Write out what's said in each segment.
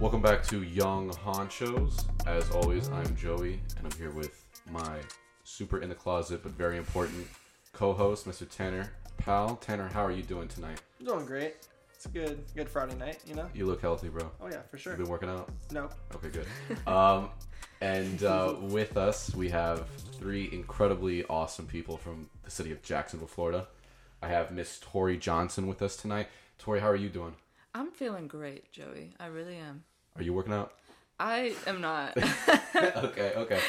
Welcome back to Young Honchos. As always, I'm Joey, and I'm here with my super in the closet but very important co-host, Mr. Tanner. Pal, Tanner, how are you doing tonight? I'm doing great. It's a good, good Friday night. You know. You look healthy, bro. Oh yeah, for sure. You been working out? No. Okay, good. um, and uh, with us, we have three incredibly awesome people from the city of Jacksonville, Florida. I have Miss Tori Johnson with us tonight. Tori, how are you doing? I'm feeling great, Joey. I really am. Are you working out? I am not. okay, okay.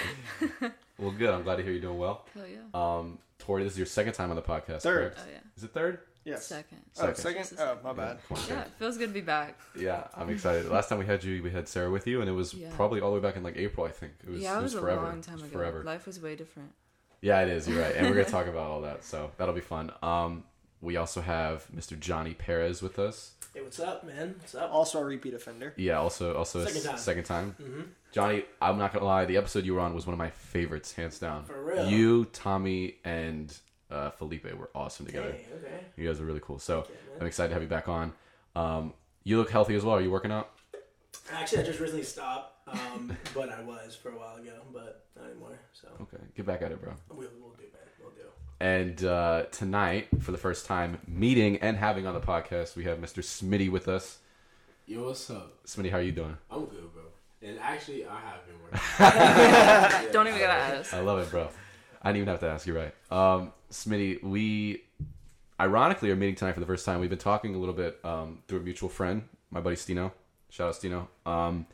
Well, good. I'm glad to hear you're doing well. Hell yeah. Um, Tori, this is your second time on the podcast. Third. correct? Oh yeah. Is it third? Yes. Second. Oh, Second. second. Oh, my bad. Come on, Yeah, it feels good to be back. Yeah, I'm excited. Last time we had you, we had Sarah with you, and it was Yeah. probably all the way back in like April, I think. It was, yeah, it was, a forever. long time ago. Forever. Life was way different. Yeah, it is. You're right, and we're gonna talk about all that, so that'll be fun. Um, we also have Mr. Johnny Perez with us. Hey, what's up, man? What's up? Also a repeat offender. Yeah, also also Second s- time. second time. Mm-hmm. Johnny, I'm not gonna lie, the episode you were on was one of my favorites, hands down. For real? You, Tommy, and uh, Felipe were awesome together. Hey, okay. You guys are really cool. So Okay. I'm excited to have you back on. Um, you look healthy as well. Are you working out? Actually, I just recently stopped, um, but I was for a while ago, but not anymore. So Okay, get back at it, bro. we'll, we'll do, man. We'll do. And uh, tonight, for the first time, meeting and having on the podcast, we have Mr. Smitty with us. Yo, what's up? Smitty, how are you doing? I'm good, bro. And actually, I have been working. Don't even gotta ask. I love it, bro. I didn't even have to ask you, right? Um, Smitty, we ironically are meeting tonight for the first time. We've been talking a little bit um, through a mutual friend, my buddy Stino. Shout out Stino. Um,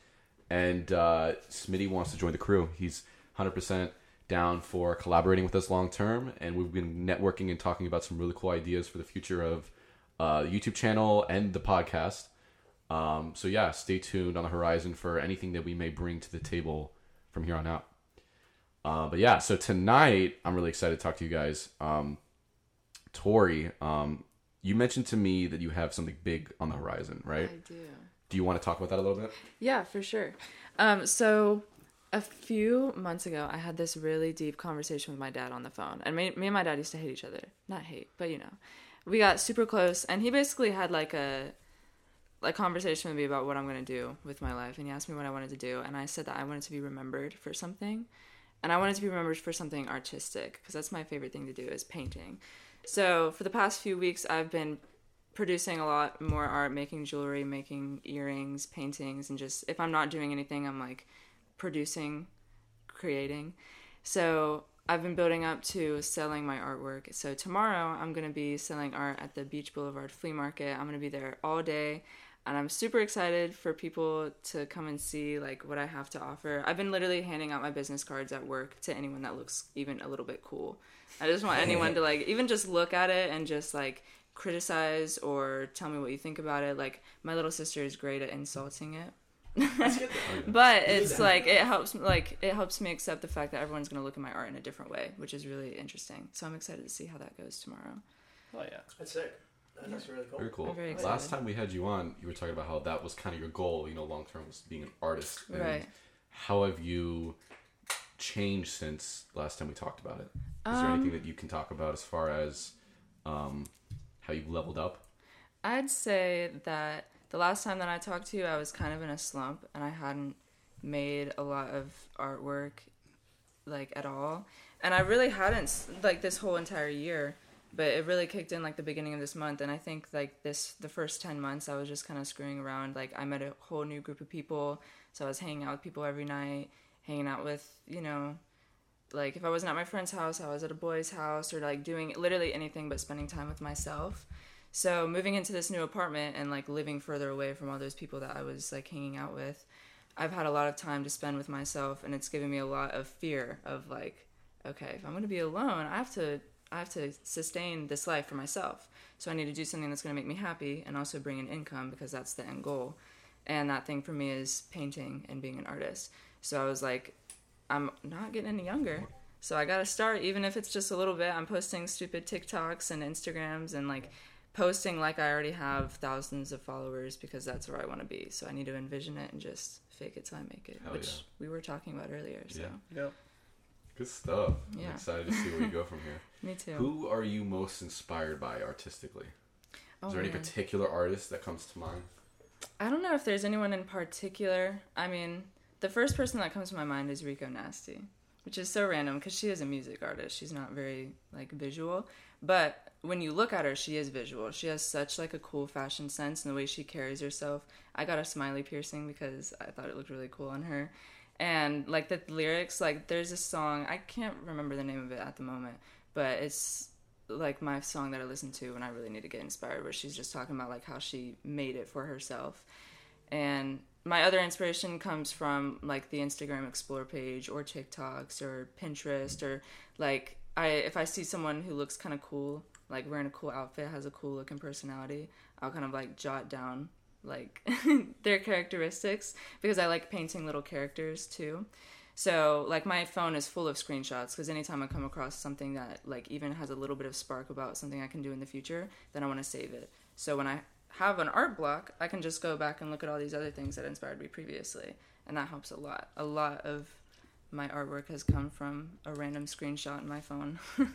and uh, Smitty wants to join the crew. He's 100% down for collaborating with us long term, and we've been networking and talking about some really cool ideas for the future of uh, the YouTube channel and the podcast. Um, so yeah, stay tuned on the horizon for anything that we may bring to the table from here on out. Uh, but yeah, so tonight I'm really excited to talk to you guys. Um, Tori, um, you mentioned to me that you have something big on the horizon, right? I do. Do you want to talk about that a little bit? Yeah, for sure. Um, so a few months ago, I had this really deep conversation with my dad on the phone, and me, me and my dad used to hate each other. Not hate, but you know, we got super close, and he basically had like a a conversation with me about what I'm gonna do with my life, and he asked me what I wanted to do, and I said that I wanted to be remembered for something, and I wanted to be remembered for something artistic because that's my favorite thing to do is painting. So for the past few weeks, I've been producing a lot more art, making jewelry, making earrings, paintings, and just if I'm not doing anything, I'm like producing, creating. So I've been building up to selling my artwork. So tomorrow I'm gonna be selling art at the Beach Boulevard Flea Market. I'm gonna be there all day. And I'm super excited for people to come and see like what I have to offer. I've been literally handing out my business cards at work to anyone that looks even a little bit cool. I just want anyone to like even just look at it and just like criticize or tell me what you think about it. Like my little sister is great at insulting it. That's. But it's that. like it helps like it helps me accept the fact that everyone's gonna look at my art in a different way, which is really interesting. So I'm excited to see how that goes tomorrow. Oh yeah. That's sick. That- That's really cool. Very cool. I'm very Last time we had you on, you were talking about how that was kind of your goal, you know, long term was being an artist. And Right. How have you changed since last time we talked about it? Is there Um, anything that you can talk about as far as um, how you've leveled up? I'd say that the last time that I talked to you, I was kind of in a slump and I hadn't made a lot of artwork like at all. And I really hadn't like this whole entire year, but it really kicked in like the beginning of this month and I think like this the first 10 months I was just kind of screwing around. Like I met a whole new group of people, so I was hanging out with people every night, hanging out with, you know, like if I wasn't at my friend's house, I was at a boy's house or like doing literally anything but spending time with myself. So moving into this new apartment and like living further away from all those people that I was like hanging out with, I've had a lot of time to spend with myself and it's given me a lot of fear of like, okay, if I'm gonna be alone, I have to I have to sustain this life for myself. So I need to do something that's gonna make me happy and also bring in income because that's the end goal. And that thing for me is painting and being an artist. So I was like, I'm not getting any younger. So I gotta start, even if it's just a little bit. I'm posting stupid TikToks and Instagrams and like posting like I already have thousands of followers because that's where I want to be. So I need to envision it and just fake it till I make it, Hell which yeah. we were talking about earlier. So Yeah. Yep. Good stuff. I'm Yeah. excited to see where you go from here. me too. Who are you most inspired by artistically? oh, Is there any particular artist that comes to mind? I don't know if there's anyone in particular. I mean, the first person that comes to my mind is Rico Nasty, which is so random because she is a music artist. She's not very like visual, but when you look at her, she is visual. She has such like a cool fashion sense and the way she carries herself. I got a smiley piercing because I thought it looked really cool on her. And like the lyrics, like there's a song, I can't remember the name of it at the moment, but it's like my song that I listen to when I really need to get inspired, where she's just talking about like how she made it for herself. And my other inspiration comes from like the Instagram Explore page or TikToks or Pinterest or like I if I see someone who looks kind of cool, like wearing a cool outfit, has a cool looking personality, I'll kind of like jot down like their characteristics because I like painting little characters too. So like my phone is full of screenshots because anytime I come across something that like even has a little bit of spark about something I can do in the future, then I want to save it. So when I have an art block, I can just go back and look at all these other things that inspired me previously, and that helps a lot. A lot of my artwork has come from a random screenshot in my phone.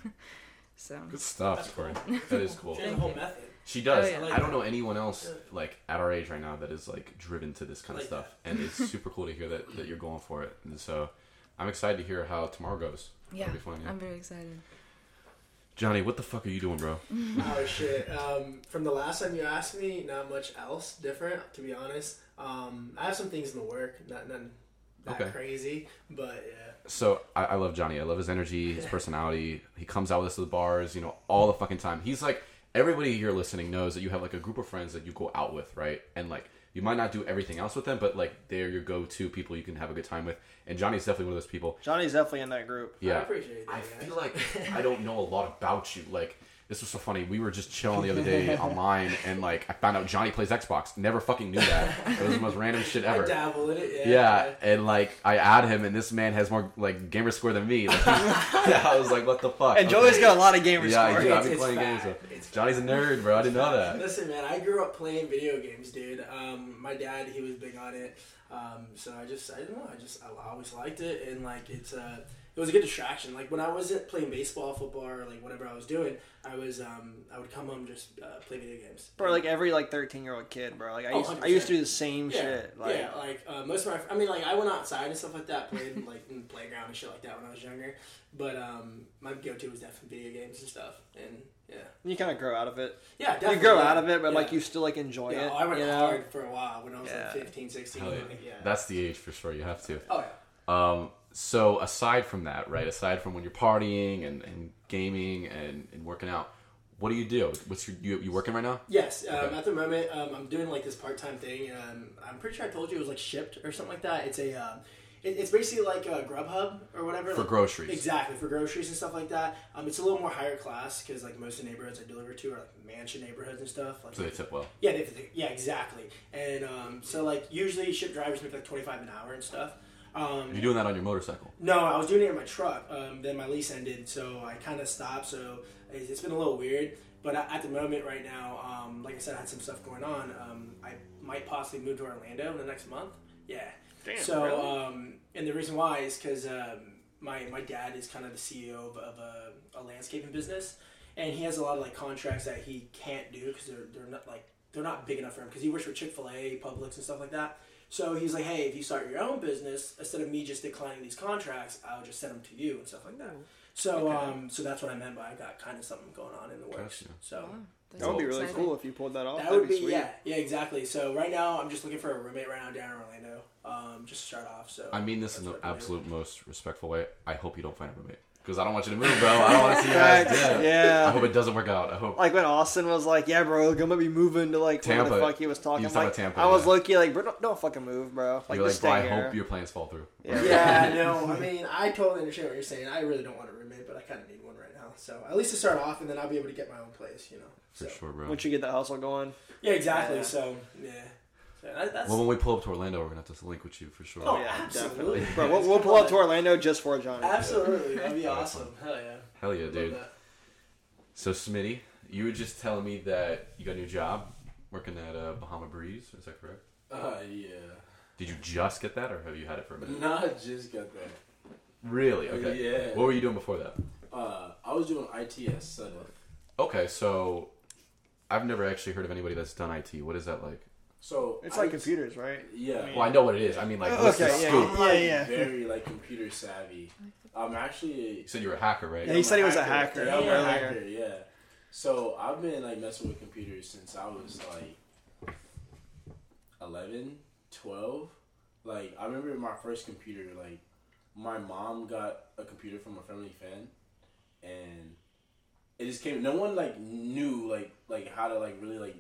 so Good stuff, That's Corey. cool. That is cool. She has a whole method. She does. Oh, yeah. I don't know anyone else like at our age right now that is like driven to this kind of Like stuff, and it's super cool to hear that that you're going for it. And so, I'm excited to hear how tomorrow goes. yeah, be fun. Yeah. I'm very excited. Johnny, what the fuck are you doing, bro? oh shit! Um, from the last time you asked me, not much else different, to be honest. Um, I have some things in the work, not none that Okay. crazy, but yeah. So I, I love Johnny. I love his energy, his personality. He comes out with us to the bars, you know, all the fucking time. He's like everybody here listening knows that you have like a group of friends that you go out with, right? And like you might not do everything else with them, but like they're your go-to people you can have a good time with. And Johnny's definitely one of those people. Johnny's definitely in that group. Yeah, I appreciate that. I guys. feel like I don't know a lot about you. Like this was so funny. We were just chilling the other day online, and like I found out Johnny plays Xbox. Never fucking knew that. It was the most random shit I ever. dabble in it. Yeah. Yeah, and like I add him, and this man has more like gamer score than me. Like, yeah, I was like, what the fuck? And Joey's got a lot of gamer Yeah, I score. do. I've It's- been playing fact. games. So. It's Johnny's a nerd, bro. I didn't know that. Listen, man, I grew up playing video games, dude. Um, my dad, he was big on it. Um, so I just, I don't know, I just, I always liked it, and like it's, uh, it was a good distraction. Like when I wasn't playing baseball, football, or like whatever I was doing, I was, um, I would come home just uh, play video games. Bro, like every like 13 year old kid, bro. Like I Oh, used, I used to do the same yeah, shit. Like, yeah, like uh, most of my, I mean, like I went outside and stuff like that, played like in the playground and shit like that when I was younger. But um, my go-to was definitely video games and stuff, and yeah, you kind of grow out of it. yeah, definitely. you grow out of it, but Yeah. like you still like enjoy Yeah, it. I went you know? hard for a while when I was Yeah. like 15, 16. Hell yeah. like, yeah. That's the age for sure. You have to. oh yeah. Um, so aside from that, right? Aside from when you're partying and, and gaming and, and working out, what do you do? What's your you, you working right now? Yes, um, Okay. at the moment um, I'm doing like this part time thing. Um, I'm pretty sure I told you it was like Shipt or something like that. It's a, um, it, it's basically like a Grubhub or whatever. For like- groceries. Exactly for groceries and stuff like that. Um, it's a little more higher class because like most of the neighborhoods I deliver to are like mansion neighborhoods and stuff. Like So they tip well. yeah, they, yeah, exactly. And um, so like usually Shipt drivers make like twenty five an hour and stuff. Um, You're doing that on your motorcycle. No, I was doing it in my truck. Um, then my lease ended, so I kind of stopped. So it's, it's been a little weird. But at at the moment, right now, um, like I said, I had some stuff going on. Um, I might possibly move to Orlando in the next month. Yeah. Damn, so, really? um, and the reason why is because um, my my dad is kind of the CEO of, of a, a landscaping business, and he has a lot of like contracts that he can't do because they're they're not like they're not big enough for him because he works for Chick Fil A, Publix, and stuff like that. So he's like, hey, if you start your own business, instead of me just declining these contracts, I'll just send them to you and stuff like that. So, Okay. um, so that's what I meant by I got kind of something going on in the works. Gotcha. So Wow, That would be really exciting. cool if you pulled that off. that That'd would be, sweet. yeah, yeah, exactly. So right now I'm just looking for a roommate right now down in Orlando, um, just to start off. So I mean this in the what I'm doing. absolute most respectful way. I hope you don't find a roommate because I don't want you to move, bro. I don't want to see you guys Facts, dead. yeah. I hope it doesn't work out. I hope. Like when Austin was like, "Yeah, bro, I'm gonna be moving to like where the Tampa. fuck he was talking." He was talking like, Tampa, I was yeah. lucky, like, bro, don't, don't fucking move, bro. Like, you're like, just bro, I here. hope your plans fall through. Yeah. Yeah, no, I mean, I totally understand what you're saying. I really don't want a roommate, but I kind of need one right now. So at least to start off, and then I'll be able to get my own place, you know. For So, sure, bro. Once you get that hustle going, Yeah, exactly. Yeah. So yeah, so that, that's. Well, when we pull up to Orlando, we're gonna have to link with you for sure. oh, yeah, absolutely, definitely. bro, we'll, we'll pull up to Orlando just for Johnny. Absolutely, that'd be awesome. Hell yeah, Hell yeah, dude. So Smitty, you were just telling me that you got a new job working at uh, Bahama Breeze. Is that correct? Uh, yeah. Did you just get that, or have you had it for a minute? No, I just got that. Really? Okay. Yeah. What were you doing before that? Uh, I was doing ITS setup. Okay, so I've never actually heard of anybody that's done IT. What is that like? So It's I like used- computers, right? Yeah. Well, I know what it is. I mean, like, Oh, what's the okay, yeah. scoop? I'm like yeah. very like computer savvy. I'm actually You said you were a hacker, right? Yeah, he I'm said he was a hacker. Yeah, I'm Yeah. a hacker. Yeah. So I've been like messing with computers since I was like 11, 12. Like I remember my first computer. Like my mom got a computer from a family friend, and it just came. No one like knew like like how to like really like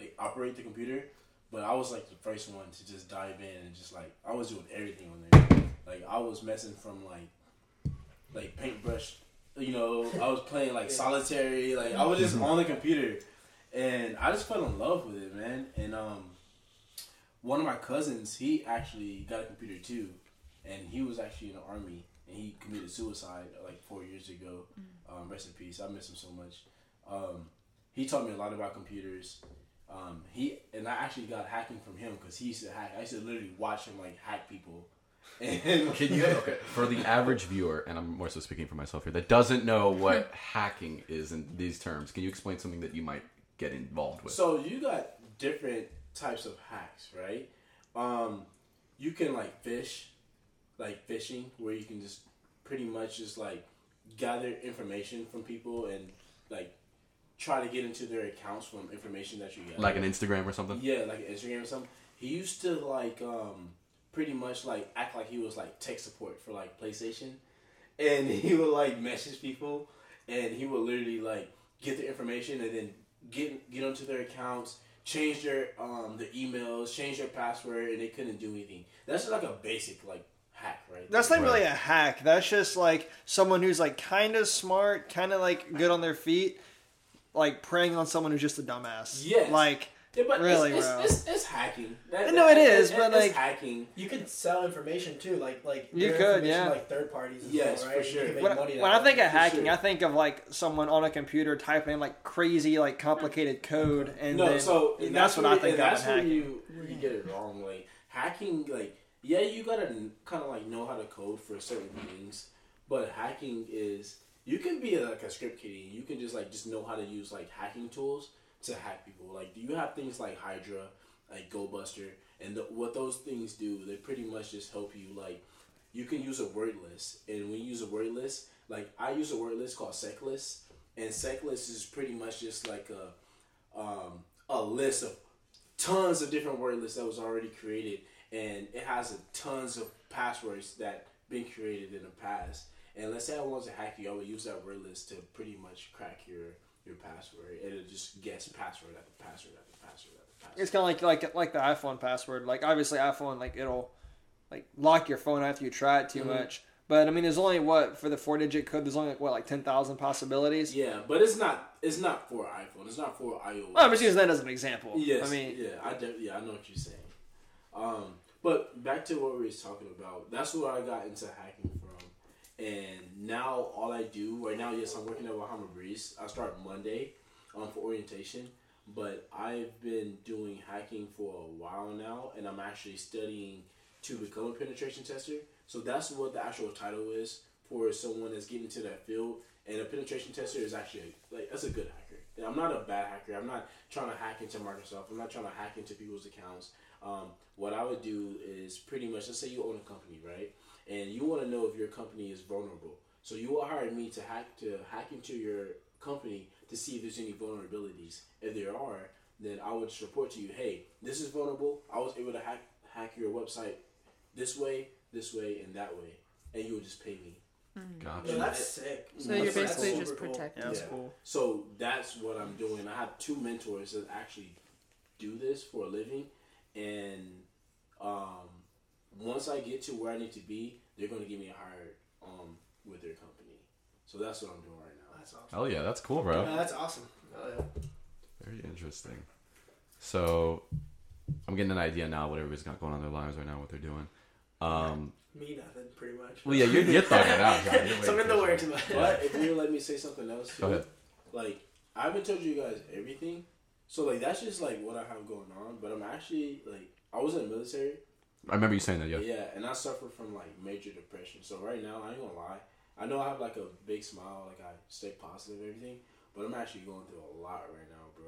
like operate the computer. But I was like the first one to just dive in and just like I was doing everything on there. Like I was messing from like like paintbrush. You know, I was playing like solitary. Like I was just on the computer, and I just fell in love with it, man. And um, one of my cousins, he actually got a computer too, and he was actually in the army, and he committed suicide like four years ago. Um, rest in peace. I miss him so much. Um, he taught me a lot about computers. Um, he and I actually got hacking from him because he used to hack. I used to literally watch him like hack people. And Can you okay for the average viewer, and I'm more so speaking for myself here, that doesn't know what hacking is in these terms? Can you explain something that you might get involved with? So you got different types of hacks, right? Um, you can like fish, like phishing, where you can just pretty much just like gather information from people and like try to get into their accounts from information that you get. like an Instagram or something? Yeah, like Instagram or something. He used to like um pretty much like act like he was like tech support for like PlayStation, and he would like message people, and he would literally like get the information and then get get onto their accounts, change their um their emails, change their password, and they couldn't do anything. That's just like a basic like hack, right? That's not Right. really a hack. That's just like someone who's like kind of smart, kind of like good on their feet, like preying on someone who's just a dumbass. Yes. Like Yeah, but Really, it's, bro. it's, it's, it's hacking. That, No, it is, that- but, it's like- hacking. You could sell information too, like like You could, yeah. like third parties. As Yes, well, for sure. You can make when, money when I think of hacking, sure. I think of like someone on a computer typing in like crazy, like complicated code, and no, then so that's, and what where- I think of that's as where you where you get it wrong. Like hacking, like yeah, you gotta kind of like know how to code for certain things, but hacking is you can be like a script kiddie. You can just like just know how to use like hacking tools to hack people. Like do you have things like Hydra, like GoBuster, and the, what those things do, they pretty much just help you like you can use a word list, and when you use a word list, like I use a word list called SecList, and SecList is pretty much just like a um, a list of tons of different word lists that was already created, and it has a tons of passwords that been created in the past. And let's say I want to hack you, I would use that word list to pretty much crack your your password, and it just guess password after password after password after password. It's kind of like like like the iPhone password. Like obviously iPhone, like it'll like lock your phone after you try it too Mhm. much. But I mean, there's only what for the four digit code. There's only like, what like ten thousand possibilities. Yeah, but it's not it's not for iPhone. It's not for iOS. Well, I'm just using that as an example. Yes. I mean, yeah, I de- yeah, I know what you're saying. Um, but back to what we was talking about. That's where I got into hacking from, and now all I do right now, yes, I'm working at Bahama Breeze. I start Monday, um, for orientation. But I've been doing hacking for a while now, and I'm actually studying to become a penetration tester. So that's what the actual title is for someone that's getting into that field. And a penetration tester is actually like that's a good hacker. And I'm not a bad hacker. I'm not trying to hack into Microsoft. I'm not trying to hack into people's accounts. Um, what I would do is pretty much let's say you own a company, right? And you want to know if your company is vulnerable. So you will hire me to hack to hack into your company to see if there's any vulnerabilities. If there are, then I would just report to you, hey, this is vulnerable. I was able to hack hack your website this way, this way, and that way, and you would just pay me. Gotcha. Yeah, that's sick. So you're That's- that's basically super just cool. protecting. yeah, that's Yeah. cool. So that's what I'm doing. I have two mentors that actually do this for a living, and um, once I get to where I need to be, they're going to give me a hire um, with their company. So that's what I'm doing right now. That's awesome. Hell yeah, that's cool, bro. Yeah, that's awesome. Oh, yeah. Very interesting. So, I'm getting an idea now what everybody's got going on in their lives right now, what they're doing. Um, Me nothing, pretty much. well, yeah, you're, you're thugging it out, John. You're so I'm in the for works, sure. but But if you let me say something else, too, Go ahead. like I haven't told you guys everything, so like that's just like what I have going on. But I'm actually like I was in the military, I remember you saying that, yeah. Yeah, and I suffer from like major depression. So right now, I ain't gonna lie. I know I have like a big smile, like I stay positive and everything, but I'm actually going through a lot right now, bro.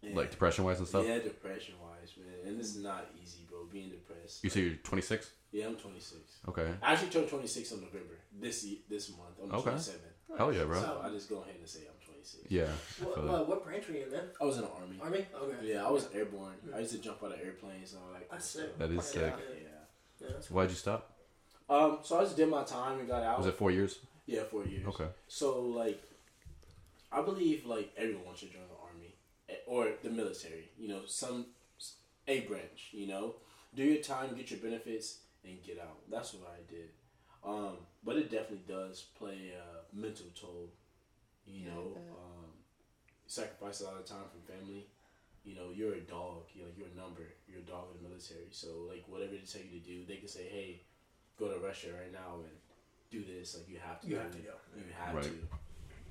Yeah. like depression wise and stuff. Yeah, depression wise, man, and it's not easy, bro. Being depressed. You say you're 26. Yeah, I'm 26. Okay. I actually turned 26 in November this this month. I'm Okay. 27. Hell yeah, bro. So I just go ahead and say I'm 26. Yeah. What, feel that. what, what branch were you in, then? I was in the army. Army? Okay. Yeah, I was airborne. I used to jump out of airplanes and all that. That's sick. That is Yeah. sick. Yeah. Yeah, that's Why'd you stop? Um. So I just did my time and got out. Was it four years? Yeah, four years. Okay. So like, I believe like everyone should join the army eh, or the military. You know, some a branch. You know, do your time, get your benefits, and get out. That's what I did. Um, but it definitely does play a mental toll. You Yeah, know, um, sacrifice a lot of time from family. You know, you're a dog. You're like you're a number. You're a dog in the military. So like whatever they tell you to do, they can say, "Hey, go to Russia right now and do this." Like you have to. You do have to it. go. You have Right. to.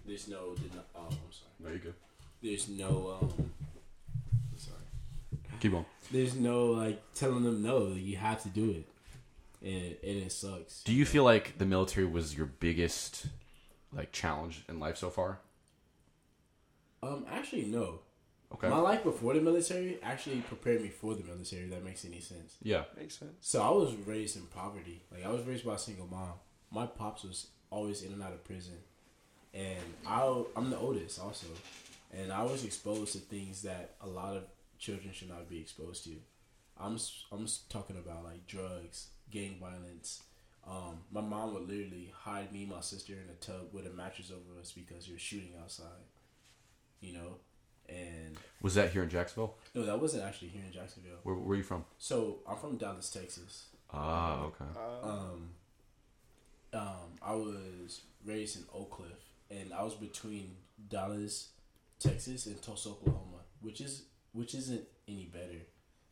There's no. deni- Oh, I'm sorry. There you go. There's no. Um, sorry. Keep on. There's no like telling them no. You have to do it, and and it sucks. Do you feel like the military was your biggest like challenge in life so far? Um, actually, no. Okay. My life before the military actually prepared me for the military. If that makes any sense. Yeah. Makes sense. So I was raised in poverty. Like I was raised by a single mom. My pops was always in and out of prison, and I I'm the oldest also, and I was exposed to things that a lot of children should not be exposed to. I'm s- I'm talking about like drugs, gang violence. Um, my mom would literally hide me, and my sister in a tub with a mattress over us because there was shooting outside. You know, and Was that here in Jacksonville? no, that wasn't actually here in Jacksonville. Where, where are you from? So I'm from Dallas, Texas. Ah, okay. Uh, Um, um, I was raised in Oak Cliff, and I was between Dallas, Texas, and Tulsa, Oklahoma, which is which isn't any better.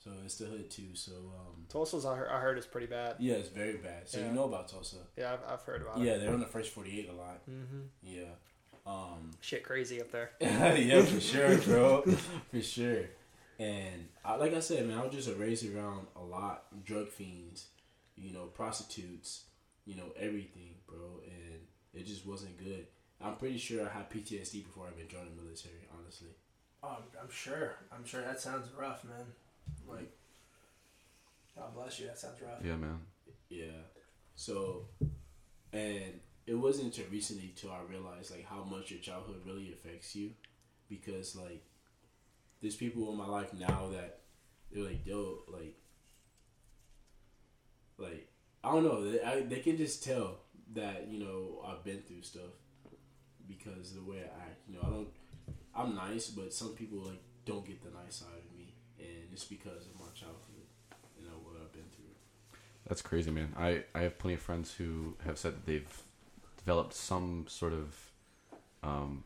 So it's the hood too. So um, Tulsa's, I heard, I heard, is pretty bad. yeah, it's very bad. So Yeah. you know about Tulsa? Yeah, I've, I've heard about Yeah, it. they're on the first forty-eight a lot. Mm-hmm. Yeah. Um, Shit, crazy up there. yeah, for sure, bro, for sure. And I, like I said, man, I was just raised around a lot drug fiends, you know, prostitutes, you know, everything, bro, and it just wasn't good. I'm pretty sure I had PTSD before I even joined the military, honestly. Oh, I'm, I'm sure. I'm sure that sounds rough, man. Like, God bless you. That sounds rough. Yeah, man. Yeah. So, and it wasn't until recently till I realized like how much your childhood really affects you, because like there's people in my life now that they're like, yo, like, like I don't know, they I, they can just tell that you know I've been through stuff because of the way I act. You know, I don't. I'm nice, but some people like don't get the nice side of me, and it's because of my childhood. You know what I've been through. That's crazy, man. I, I have plenty of friends who have said that they've developed some sort of um,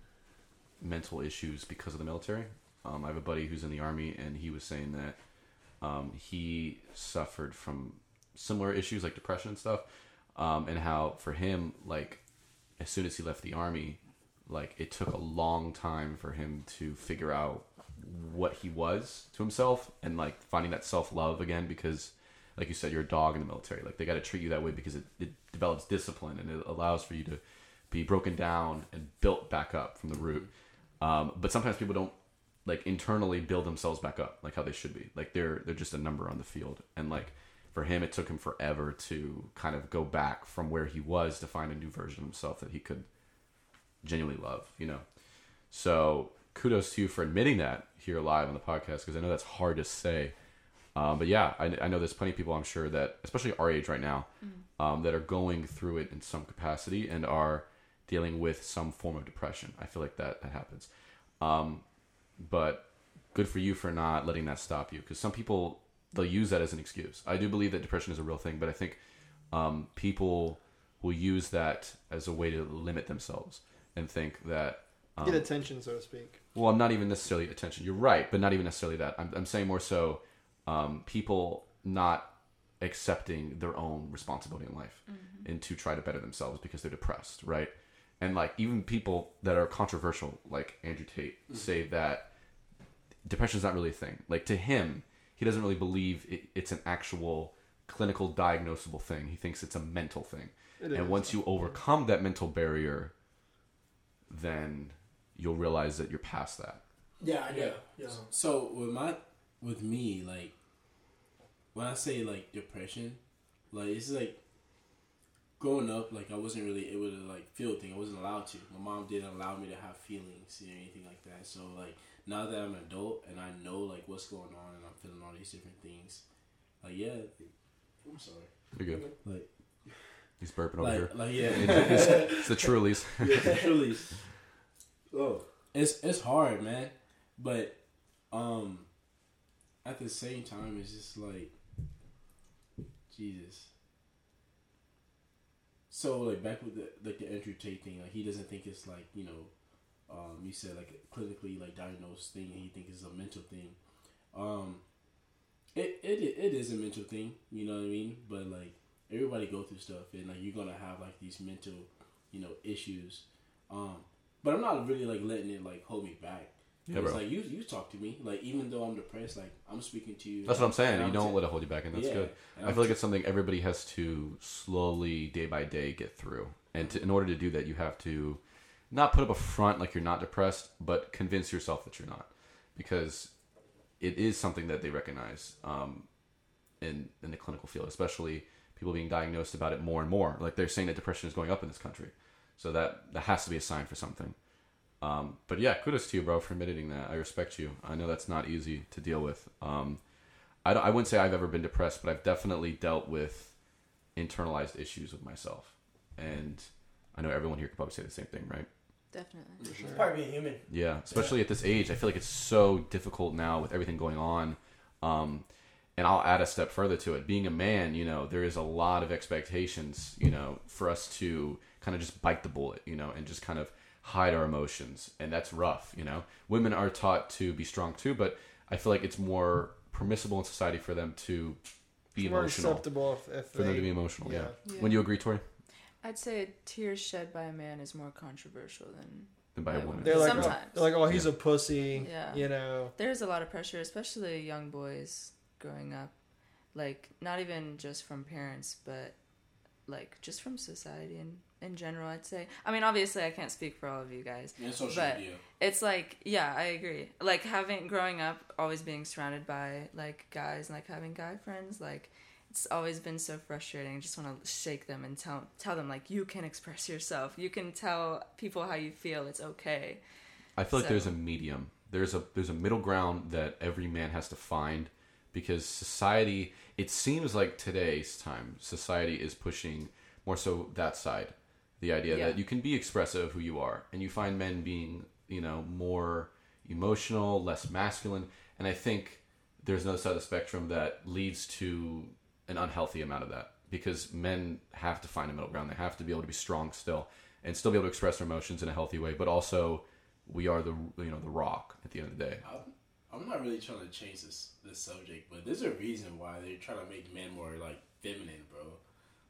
mental issues because of the military. Um, I have a buddy who's in the army, and he was saying that um, he suffered from similar issues like depression and stuff, um, and how for him, like as soon as he left the army, like it took a long time for him to figure out what he was to himself and like finding that self love again because like you said, you're a dog in the military. Like they got to treat you that way because it, it develops discipline and it allows for you to be broken down and built back up from the root. Um, but sometimes people don't like internally build themselves back up like how they should be. Like they're they're just a number on the field. And like for him, it took him forever to kind of go back from where he was to find a new version of himself that he could genuinely love. You know. So kudos to you for admitting that here live on the podcast because I know that's hard to say. Um, but yeah, I, I know there's plenty of people I'm sure that, especially our age right now, um, that are going through it in some capacity and are dealing with some form of depression. I feel like that, that happens. Um, but good for you for not letting that stop you because some people, they'll use that as an excuse. I do believe that depression is a real thing, but I think um, people will use that as a way to limit themselves and think that um, Get attention, so to speak. well, I'm not even necessarily attention. You're right, but not even necessarily that. I'm, I'm saying more so um, people not accepting their own responsibility in life and to try to better themselves because they're depressed, right? And like even people that are controversial, like Andrew Tate, say that depression is not really a thing. Like to him, he doesn't really believe it, it's an actual clinical diagnosable thing. He thinks it's a mental thing. It and is. once you overcome that mental barrier, then you'll realize that you're past that. Yeah, I do. Yeah. Yeah. So with my with me, like when I say like depression, like it's like growing up, like I wasn't really able to like feel things. I wasn't allowed to. My mom didn't allow me to have feelings or anything like that. So like now that I'm an adult and I know like what's going on and I'm feeling all these different things, like yeah, I'm sorry. You're good. Like He's burping over like here. like yeah. it's, it's the Trulies. yeah, the truly. Oh, it's it's hard, man. But um, at the same time, it's just like Jesus. So like back with the like the Andrew Tate thing, like he doesn't think it's like you know, um, you said like clinically like diagnosed thing. He thinks it's a mental thing. Um, it it it is a mental thing. You know what I mean? But like everybody go through stuff, and like you're gonna have like these mental, you know, issues. Um, but I'm not really like letting it like hold me back. Yeah, It's like you you talk to me like even though I'm depressed, like I'm speaking to you. That's what I'm saying. You don't t- let it hold you back, and that's Yeah, good. and I I'm feel like it's something everybody has to slowly, day by day, get through. And to, in order to do that, you have to not put up a front like you're not depressed, but convince yourself that you're not, because it is something that they recognize um, in in the clinical field, especially people being diagnosed about it more and more. Like they're saying that depression is going up in this country, so that that has to be a sign for something. Um, but yeah, kudos to you, bro, for admitting that. I respect you. I know that's not easy to deal with. Um, I, don't, I wouldn't say I've ever been depressed, but I've definitely dealt with internalized issues with myself. And I know everyone here could probably say the same thing, right? Definitely. It's part of being human. Yeah, especially at this age, I feel like it's so difficult now with everything going on. Um, and I'll add a step further to it. Being a man, you know, there is a lot of expectations, you know, for us to kind of just bite the bullet, you know, and just kind of hide our emotions, and that's rough, you know. Women are taught to be strong too, but I feel like it's more permissible in society for them to be More emotional, acceptable if, if for them to be emotional. Yeah. yeah. Yeah. When you agree, Tori, I'd say tears shed by a man is more controversial than then by a woman. They're like, Sometimes. they're like, oh, he's a pussy. Yeah. You know. there's a lot of pressure, especially young boys growing up. Like not even just from parents, but like just from society and in general. I'd say. I mean, obviously, I can't speak for all of you guys. Yeah, social But- media. It's like, yeah, I agree. Like having growing up, always being surrounded by like guys and like having guy friends, like it's always been so frustrating. I just want to shake them and tell tell them like you can express yourself. You can tell people how you feel. It's okay. I feel like there's a medium. There's a there's a middle ground that every man has to find because society it seems like today's time society is pushing more so that side. The idea Yeah. that you can be expressive of who you are and you find men being, you know, more emotional, less masculine, and I think there's another side of the spectrum that leads to an unhealthy amount of that because men have to find a middle ground. They have to be able to be strong still and still be able to express their emotions in a healthy way, but also we are the you know the rock at the end of the day. I'm, I'm not really trying to change this this subject, but there's a reason why they're trying to make men more like feminine, bro.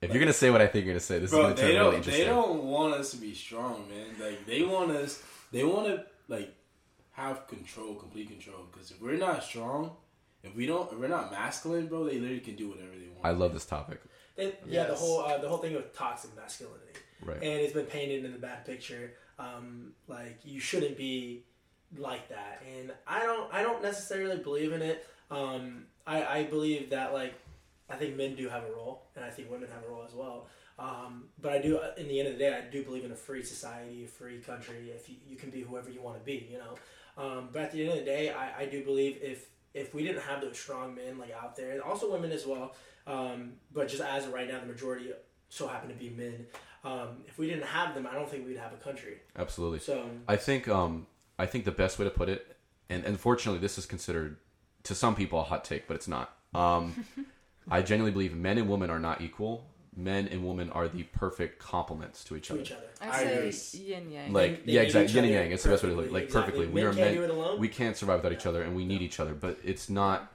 If you're gonna say what I think you're gonna say, this Bro, is gonna they turn don't—they don't want us to be strong, man. Like they want us, they want to like have control, complete control. Because if we're not strong, if we don't, if we're not masculine, bro, they literally can do whatever they want. I love this topic. They, Yeah, the whole uh, the whole thing of toxic masculinity, Right. and it's been painted in the bad picture. Um, like you shouldn't be like that, and I don't I don't necessarily believe in it. Um, I I believe that like I think men do have a role, and I think women have a role as well. Um, but I do, in the end of the day, I do believe in a free society, a free country. If you, you can be whoever you want to be, you know. Um, but at the end of the day, I, I do believe if if we didn't have those strong men like out there, and also women as well, um, but just as of right now, the majority so happen to be men. Um, if we didn't have them, I don't think we'd have a country. Absolutely. So I think um I think the best way to put it, and unfortunately this is considered to some people a hot take, but it's not. I genuinely believe men and women are not equal. Men and women are the perfect complements to each to other. each other, I agree. say yin yang. Like They yeah, exactly. Yin and yang. It's the best way to look. Like exactly. perfectly. We Men are can't men. do it alone. We can't survive without each other, and we need each other. But it's not.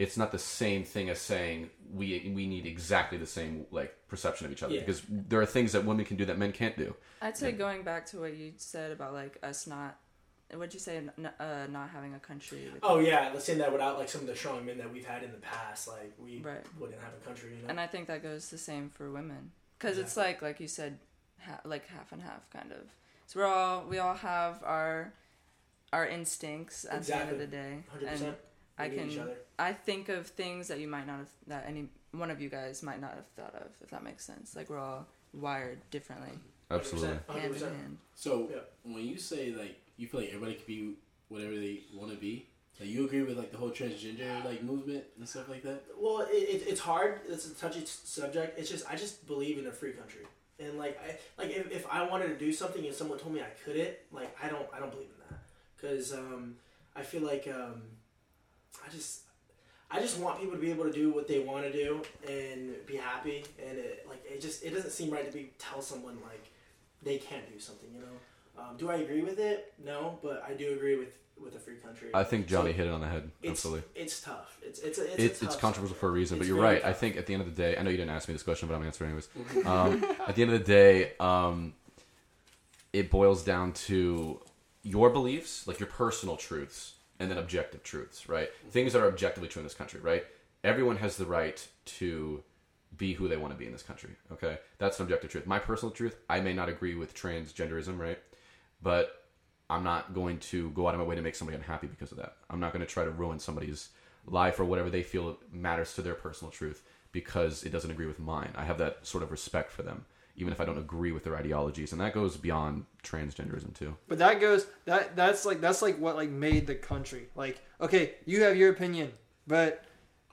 It's not the same thing as saying we we need exactly the same like perception of each other Yeah. because there are things that women can do that men can't do. I'd say going back to what you said about like us not, what'd you say, n- uh, not having a country. With Oh yeah, let's say that without like some of the strong men that we've had in the past, like we Right. wouldn't have a country. You know. And I think that goes the same for women, because it's like like you said, ha- like half and half kind of. So we're all we all have our our instincts at the end of the day, Hundred and percent. And I can. I think of things that you might not have that any one of you guys might not have thought of if that makes sense. Like we're all wired differently, Absolutely. hand in 100%. hand. So Yeah. when you say like you feel like everybody can be whatever they want to be, like you agree with like the whole transgender like movement and stuff like that. Well, it, it, it's hard. It's a touchy subject. It's just I just believe in a free country, and like I like if, if I wanted to do something and someone told me I couldn't, like I don't I don't believe in that because um, I feel like um, I just I just want people to be able to do what they want to do and be happy, and it like it just it doesn't seem right to be tell someone like they can't do something. You know, um, do I agree with it? No, but I do agree with with a free country. I think Johnny So hit it on the head. it's Absolutely. it's tough. It's it's a, it's, It's, a it's controversial subject. for a reason, but you're very right. I think at the end of the day, I know you didn't ask me this question, but I'm answering anyways. Um, at the end of the day, um, it boils down to your beliefs, like your personal truths, and then objective truths, right? Things that are objectively true in this country, right? Everyone has the right to be who they want to be in this country. Okay, that's an objective truth. My personal truth, I may not agree with transgenderism, right? But I'm not going to go out of my way to make somebody unhappy because of that. I'm not going to try to ruin somebody's life or whatever they feel matters to their personal truth because it doesn't agree with mine. I have that sort of respect for them, even if I don't agree with their ideologies, and that goes beyond transgenderism too. But that goes that that's like that's like what like made the country. Like, okay, you have your opinion, but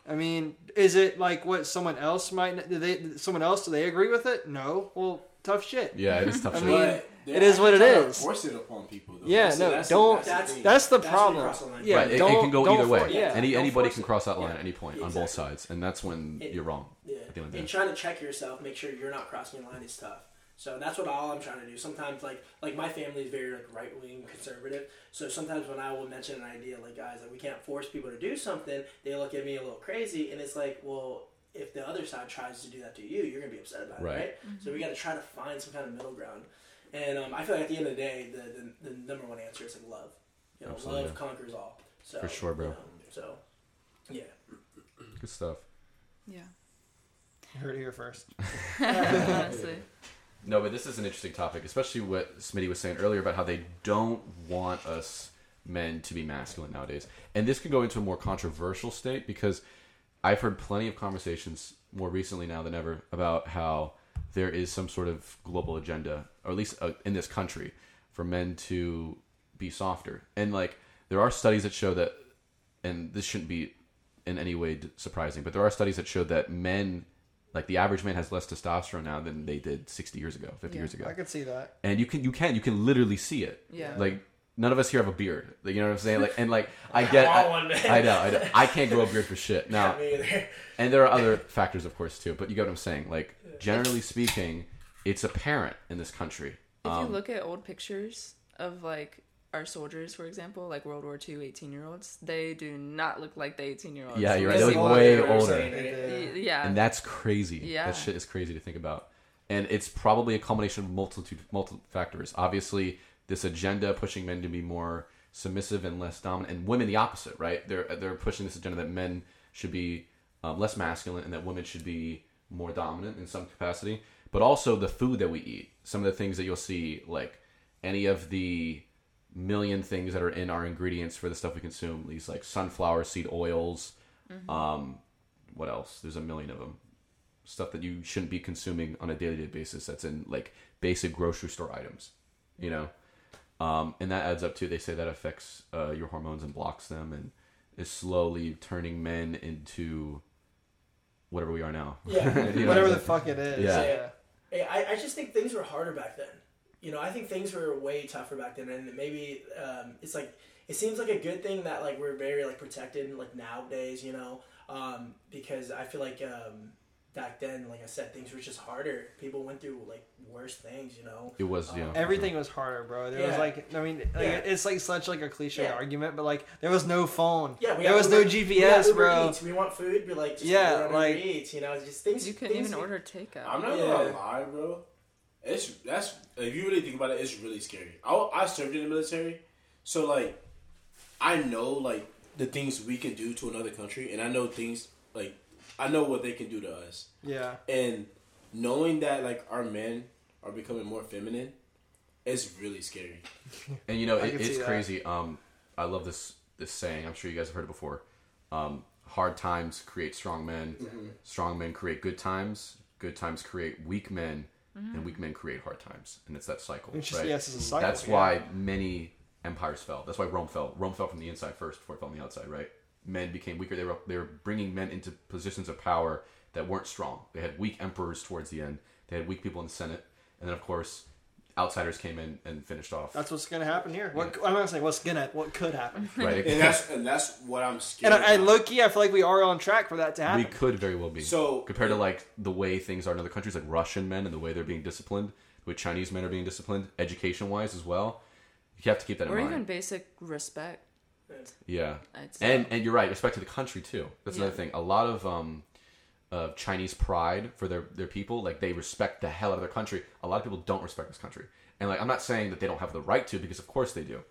I mean, is it like what someone else might do they someone else do they agree with it? No. Well, tough shit. Yeah, it is tough I shit. mean, it is what it actually trying to is. Force it upon people. Though. Yeah, That's no, that's don't- that's the thing. That's the That's where you problem. cross the line. Yeah, right, it, it can go don't either for- way. yeah, Any anybody can cross that line Yeah, at any point on both sides, and that's when It- you're wrong. Yeah. At the end of the And day. trying to check yourself, make sure you're not crossing the line is tough. So that's what all I'm trying to do. Sometimes, like like my family is very like right wing conservative. So sometimes when I will mention an idea, like guys, like we can't force people to do something, they look at me a little crazy, and it's like, well, if the other side tries to do that to you, you're gonna be upset about Right. it, right? So we got to try to find some kind of middle ground. And um, I feel like at the end of the day, the, the, the number one answer is like love. You know, Absolutely. love conquers all. So For sure, bro. you know, so yeah. Good stuff. Yeah, You heard it here first. honestly. No, but this is an interesting topic, especially what Smitty was saying earlier about how they don't want us men to be masculine nowadays. And this can go into a more controversial state because I've heard plenty of conversations more recently now than ever about how there is some sort of global agenda, or at least uh, in this country, for men to be softer. And like, there are studies that show that, and this shouldn't be in any way surprising, but there are studies that show that men, like the average man, has less testosterone now than they did 60 years ago, 50 Yeah. years ago I could see that. and you can you can you can literally see it. Yeah. Like none of us here have a beard. Like, you know what I'm saying? Like and like I get I I, one. I know, I know. I can't grow a beard for shit. Now Me either. and there are other factors of course too, but you get what I'm saying. Like generally speaking, it's apparent in this country. If Um, you look at old pictures of like our soldiers, for example, like World War II 18 year olds, they do not look like the 18 year olds. Yeah, you're right. They They look look way older. older. Yeah. Yeah. And that's crazy. Yeah. That shit is crazy to think about. And it's probably a combination of multitude multiple factors. Obviously, this agenda pushing men to be more submissive and less dominant, and women the opposite, right? They're they're pushing this agenda that men should be um, less masculine and that women should be more dominant in some capacity. But also the food that we eat. Some of the things that you'll see, like any of the million things that are in our ingredients for the stuff we consume. These like sunflower seed oils. Um, what else? There's a million of them. Stuff that you shouldn't be consuming on a daily day basis. That's in like basic grocery store items. You know, um, and that adds up to. They say that affects uh, your hormones and blocks them, and is slowly turning men into whatever we are now. Yeah. You know, Whatever it's the fuck it is. Yeah. Yeah. Hey, I, I just think things were harder back then. You know, I think things were way tougher back then, and maybe um, it's like it seems like a good thing that like we're very like protected like nowadays. You know, um, because I feel like um, back then, like I said, things were just harder. People went through like worse things. You know. It was, yeah. Um, Everything was harder, bro. There was like, I mean, like, Yeah. it's like such like a cliche Yeah. argument, but like there was no phone. Yeah, we there was Uber- no GPS, Uber bro. Eats. We want food, but like just Yeah, order on like- Eats, you know, just things. you couldn't things even order takeout. I'm not Yeah. gonna lie, bro. It's that's if you really think about it, it's really scary. I, I served in the military, so like I know like the things we can do to another country, and I know things like I know what they can do to us, Yeah. and knowing that like our men are becoming more feminine, it's really scary. And you know, it, it's see that. crazy. Um, I love this this saying. I'm sure you guys have heard it before. Um, hard times create strong men. Strong men create good times. Good times create weak men, and weak men create hard times. And it's that cycle. It's just- right? yes, it's a cycle, That's yeah. why many empires fell. That's why Rome fell. Rome fell from the inside first before it fell on the outside. Right? Men became weaker. They were they were bringing men into positions of power that weren't strong. They had weak emperors towards the end. They had weak people in the Senate, and then of course, outsiders came in and finished off. That's what's gonna happen here. What I'm not saying what's gonna what could happen. right. and that's and that's what I'm scared. And I, I about. low key, I feel like we are on track for that to happen. we could very well be. So- compared to like the way things are in other countries, like Russian men and the way they're being disciplined, the way Chinese men are being disciplined, education wise as well. You have to keep that in or mind. even basic respect. Yeah, I'd and and you're right. Respect to the country too. That's another thing. A lot of um, of Chinese pride for their their people, like they respect the hell out of their country. A lot of people don't respect this country, and like I'm not saying that they don't have the right to, because of course they do.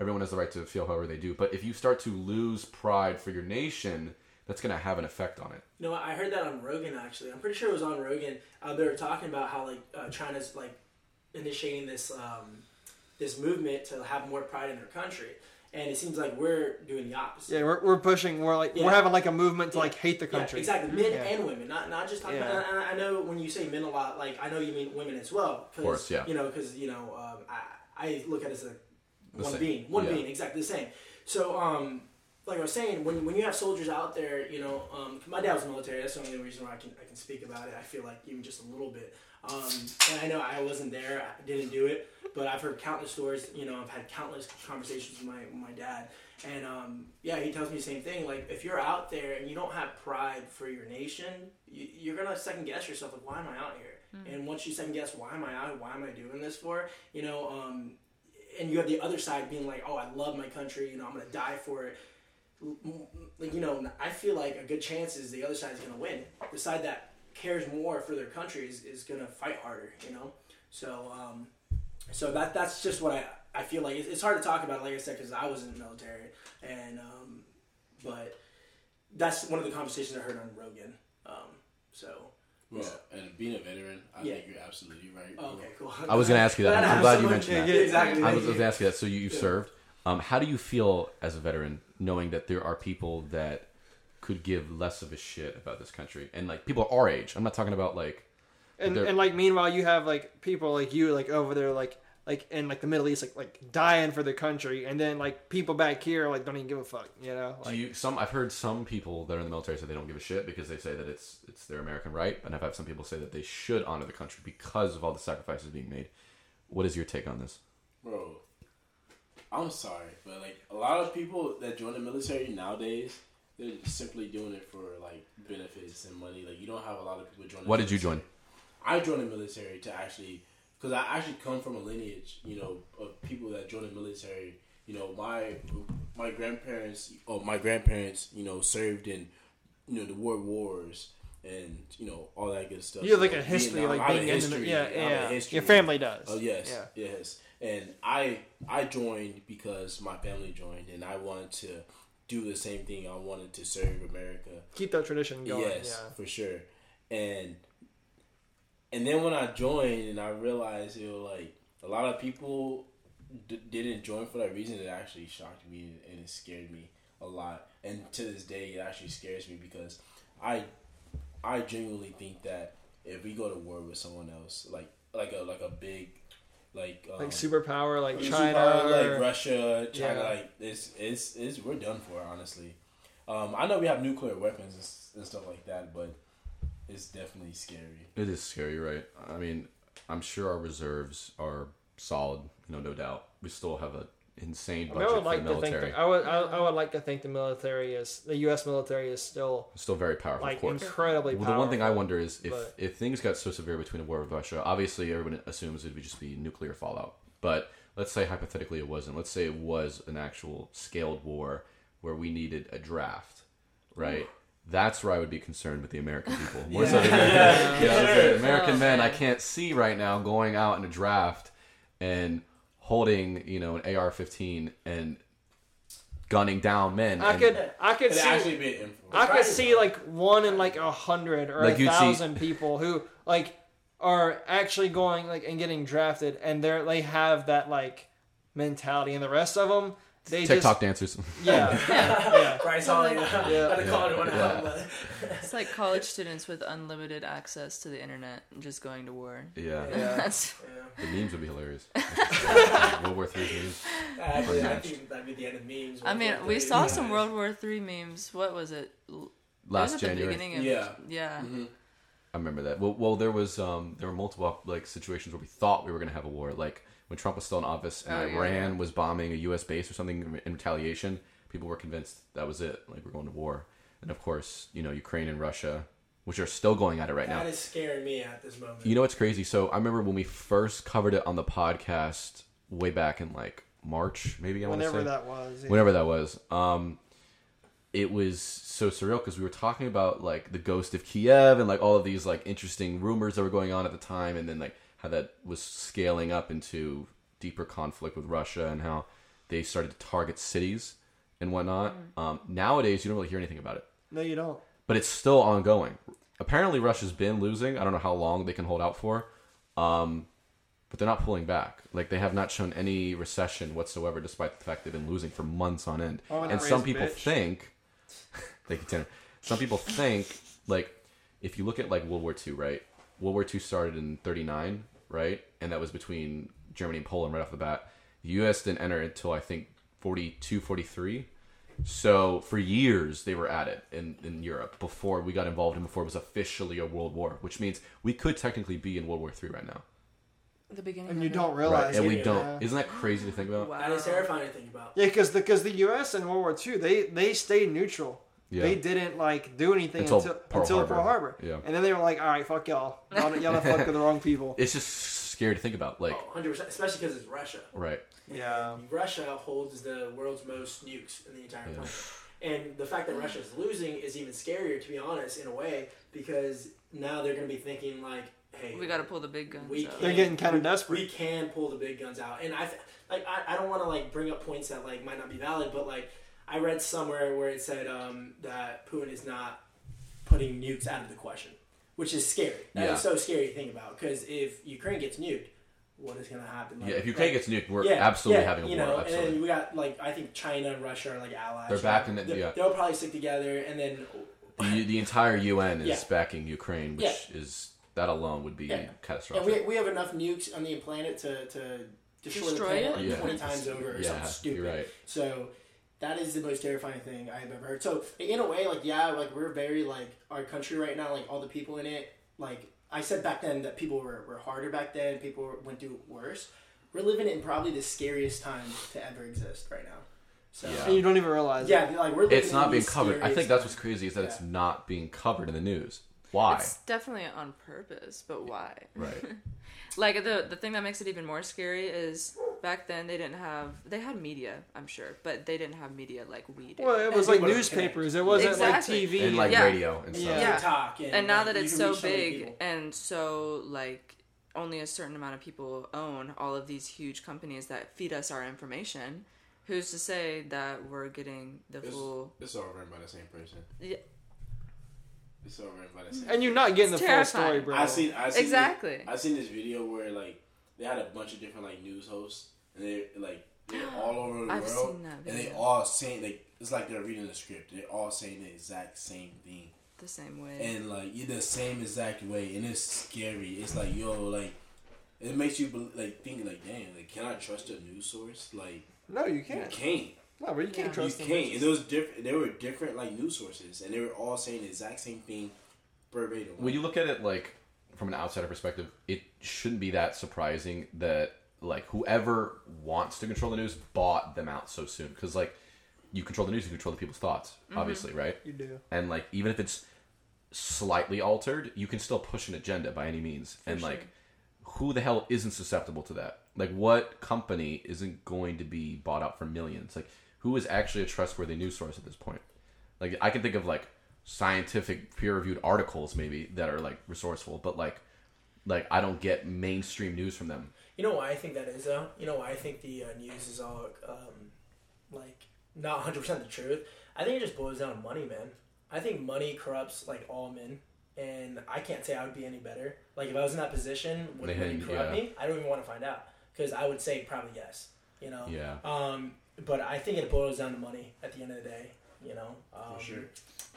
Everyone has the right to feel however they do. But if you start to lose pride for your nation, that's going to have an effect on it. You know. I heard that on Rogan actually. I'm pretty sure it was on Rogan. Uh, they were talking about how like uh, China's like initiating this um, this movement to have more pride in their country, and it seems like we're doing the opposite. Yeah, we're, we're pushing. We're like Yeah. we're having like a movement to Yeah. like hate the Yeah, country. exactly. Men Yeah. and women, not not just talking Yeah. about. And I, I know when you say men a lot, like I know you mean women as well. 'cause, Of course, yeah. You know, because you know, um, I I look at it as a The one same. being, one Yeah. being, exactly the same. So, um, like I was saying, when, when you have soldiers out there, you know, um, my dad was in the military. That's the only reason why I can I can speak about it. I feel like even just a little bit. Um, and I know I wasn't there, I didn't do it, but I've heard countless stories. You know, I've had countless conversations with my my dad, and um, yeah, he tells me the same thing. Like if you're out there and you don't have pride for your nation, you, you're gonna second guess yourself. Like, why am I out here? And once you second guess, why am I out? Why am I doing this for? You know, um, and you have the other side being like, oh, I love my country. You know, I'm gonna die for it. Like you know, I feel like a good chance is the other side is gonna win. The side that cares more for their country is, is gonna fight harder. You know, so um, so that that's just what I I feel like. It's, it's hard to talk about, like I said, because I was in the military, and um, but that's one of the conversations I heard on Rogan. Um, so Well, and being a veteran, I Yeah. think you're absolutely right. oh, okay, cool. I was going to ask you that. Glad I I'm glad you mentioned yeah, that. yeah, exactly. I Thank was you. going to ask you that. So you, you've Yeah. served. Um, how do you feel as a veteran knowing that there are people that could give less of a shit about this country and like people our age? I'm not talking about like and and like meanwhile you have like people like you like over there like like in like the Middle East like like dying for the country, and then like people back here like don't even give a fuck. You know, Do you some I've heard some people that are in the military say they don't give a shit because they say that it's it's their American right, and I've had some people say that they should honor the country because of all the sacrifices being made. What is your take on this? Bro, I'm sorry, but like a lot of people that join the military nowadays, they're simply doing it for like benefits and money. Like you don't have a lot of people joining. the What did you join? I joined the military to actually, because I actually come from a lineage, you know, of people that joined the military. You know, my my grandparents, oh, my grandparents, you know, served in, you know, the world wars and you know all that good stuff. you have like So, a history Vietnam, like I have a being in the history, yeah I have a yeah. history. Your family does. Oh yes, Yeah. yes. And I I joined because my family joined, and I wanted to do the same thing. I wanted to serve America. Keep that tradition going. yes, Yeah. for sure. And and then when I joined, and I realized you know like a lot of people d- didn't join for that reason. It actually shocked me and it scared me a lot. And to this day, it actually scares me because I I genuinely think that if we go to war with someone else, like like a like a big like um, Like superpower, like superpower, China, or, like Russia, China, Yeah. like it's it's it's we're done for honestly. Um, I know we have nuclear weapons and, and stuff like that, but it's definitely scary. It is scary, right? I mean, I'm sure our reserves are solid, you know, no doubt. We still have an insane I, budget mean, I would for like the to think military. that, I would I, I would like to think the military is the U.S. military is still Still very powerful, like of course. incredibly Well, powerful. the one thing I wonder is if, but- if things got so severe between a war with Russia, obviously everyone assumes it would just be nuclear fallout. But let's say hypothetically it wasn't. Let's say it was an actual scaled war where we needed a draft, right? That's where I would be concerned with the American people. More so than Yeah. you know, American Oh, men, I can't see right now going out in a draft and holding, you know, an AR-15 and gunning down men. I and- could I could see actually be an. I could see like one in like a hundred or Like a you'd see- thousand people who like are actually going like and getting drafted, and they're they have that like mentality, and the rest of them they TikTok dancers. just yeah yeah. Bryce Hall, yeah. Yeah. I had to call it one Yeah. It's like college students with unlimited access to the internet just going to war. yeah. Yeah. That's yeah. The memes would be hilarious. World War Three memes. Actually, I match. think that'd be the end of memes. I mean, we saw some World War Three memes. What was it? L- it was Last the January. beginning of Yeah. yeah. hmm I remember that. Well, well, there was um, there were multiple like situations where we thought we were going to have a war, like when Trump was still in office and Oh, yeah, Iran yeah. was bombing a U.S. base or something in retaliation. People were convinced that was it, like we're going to war. And of course, you know, Ukraine and Russia, which are still going at it right now. That is scaring me at this moment. You know what's crazy? So I remember when we first covered it on the podcast way back in like March, maybe I want to Whenever say that was. yeah. whenever that was. Um, it was so surreal because we were talking about like the ghost of Kiev and like all of these like interesting rumors that were going on at the time, and then like how that was scaling up into deeper conflict with Russia and how they started to target cities and whatnot. Um, nowadays, you don't really hear anything about it, No, you don't. but it's still ongoing. Apparently, Russia's been losing. I don't know how long they can hold out for. Um, but they're not pulling back. Like they have not shown any recession whatsoever, despite the fact they've been losing for months on end. Oh, and and some people bitch. think, thank you, Tanner. Some people think like if you look at like World War II, right? World War II started in '39, right? And that was between Germany and Poland right off the bat. The U.S. didn't enter until I think 42, 43. So for years they were at it in, in Europe before we got involved and before it was officially a world war, which means we could technically be in World War Three right now. The beginning. And you don't Right, realize and we don't. Yeah. Isn't that crazy to think about? Wow. That is terrifying to think about. Yeah, because the because the U.S. in World War II, they they stayed neutral. Yeah. They didn't like do anything Until until Pearl until Harbor. Pearl Harbor. Yeah. And then they were like, "All right, fuck y'all. Y'all, y'all done fucked with the wrong people." It's just scary to think about. Like, Oh, 100%, especially because it's Russia. right? Yeah. Russia holds the world's most nukes in the entire Yeah. planet. And the fact that Russia is losing is even scarier, to be honest, in a way, because now they're going to be thinking like, "Hey, We got to pull the big guns. We out. They're getting kind of desperate. we can pull the big guns out." And I, th- like, I, I don't want to like bring up points that like might not be valid, but like, I read somewhere where it said um, that Putin is not putting nukes out of the question, which is scary. That is Yeah. so scary to think about because if Ukraine gets nuked, what is going to happen? Yeah. If Ukraine like, gets nuked, we're absolutely having a you war. know, absolutely. And then we got like I think China and Russia are like allies. They're right? back in the- They- yeah. They'll probably stick together, and then the, the entire UN is Yeah. backing Ukraine, which Yeah. is that alone would be Yeah. and catastrophic. we, we have enough nukes on the planet to, to destroy, Destroy the planet it? like Yeah. twenty times over or yeah, something stupid. you're right. So that is the most terrifying thing I have ever heard. So in a way, like yeah, like we're very like our country right now, like all the people in it, like I said back then that people were, were harder back then, people went through worse. We're living in probably the scariest time to ever exist right now. So Yeah. And you don't even realize it. yeah, like we're It's not being covered. I think that's what's crazy is that it's not being covered in the news. Why? It's definitely on purpose, but why? Right. Like the the thing that makes it even more scary is back then they didn't have they had media, I'm sure, but they didn't have media like we do. Well, it And was like newspapers. It wasn't Exactly. like TV. And like Yeah. radio and stuff. Yeah. Yeah. TikTok and, and now like, that it's so big people. and so like only a certain amount of people own all of these huge companies that feed us our information who's to say that we're getting the It's, full it's all run by the same person. Yeah. It's all run by the same. and you're not getting It's the full story, bro. I seen. I seen exactly This, I seen this video where like they had a bunch of different like news hosts and they like they're all over the I've world seen that and they video. all saying like it's like they're reading the script. They're all saying the exact same thing the same way and like in the same exact way and it's scary. It's like yo like. It makes you like think like, damn, like can I trust a news source? Like no, you you can't. You can't. No, bro, you can't Yeah. trust you can't. And those different. There were different like news sources, and they were all saying the exact same thing verbatim. when you look at it like from an outsider perspective, it shouldn't be that surprising that like whoever wants to control the news bought them out so soon because like you control the news, you control the people's thoughts, mm-hmm. obviously, right? You do. And like even if it's slightly altered, you can still push an agenda by any means. and like who the hell isn't susceptible to that? Like what company isn't going to be bought out for millions? Like who is actually a trustworthy news source at this point? Like I can think of like scientific peer reviewed articles maybe that are like resourceful, but like like I don't get mainstream news from them. You know why I think that is though. You know why I think the uh, news is all um, like not 100 percent the truth. I think it just boils down to money, man. I think money corrupts like all men, and I can't say I would be any better. Like if I was in that position, would They money corrupt yeah. me? I don't even want to find out because I would say probably yes. You know. Yeah. Um, but I think it boils down to money at the end of the day. You know. Um, For sure.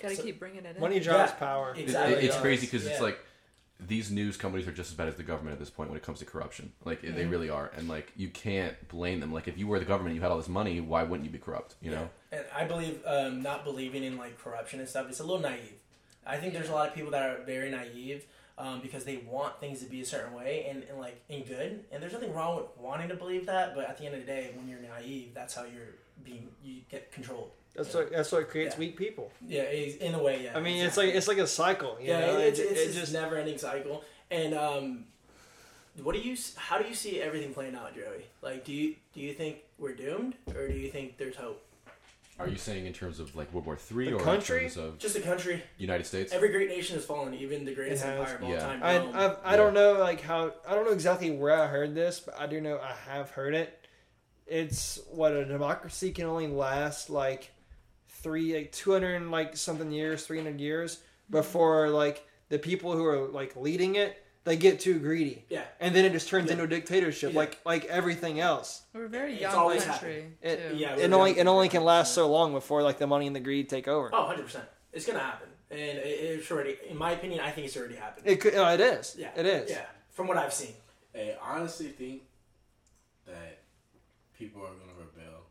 Gotta So- keep bringing it in. Money drives Yeah. power. Exactly. it- it's does. crazy because it's like these news companies are just as bad as the government at this point when it comes to corruption. Like they Mhm. really are, and like you can't blame them. Like if you were the government, you had all this money, why wouldn't you be corrupt? You know? And I believe um, not believing in like corruption and stuff. It's a little naive. I think there's a lot of people that are very naive um, because they want things to be a certain way and, and like in good. And there's nothing wrong with wanting to believe that. But at the end of the day, when you're naive, that's how you're being you get controlled. That's what that's what creates Yeah. weak people. Yeah, it's- in a way. Yeah. I mean, it's like it's like a cycle. You yeah, know? it's, it, it's it just just never ending cycle. And um, what do you? How do you see everything playing out, Joey? Like, do you do you think we're doomed, or do you think there's hope? Are you saying in terms of like World War Three The or country? in terms of Just a country. United States? Every great nation has fallen, even the greatest empire of all Yeah. time. I Rome. I've, I don't know like how I don't know exactly where I heard this, but I do know I have heard it. It's what a democracy can only last like three like two hundred like something years, three hundred years mm-hmm. before like the people who are like leading it they get too greedy, yeah, and then it just turns Yeah. into a dictatorship Yeah. like like everything else. We're a very It's young always country It- too. yeah. It we're only young. it only can last so long before like the money and the greed take over. Oh, 100 percent. It's gonna happen, and it's already. In my opinion, I think it's already happened. It could, no, it is. yeah, It is. Yeah, from what I've seen. I honestly think that people are gonna rebel.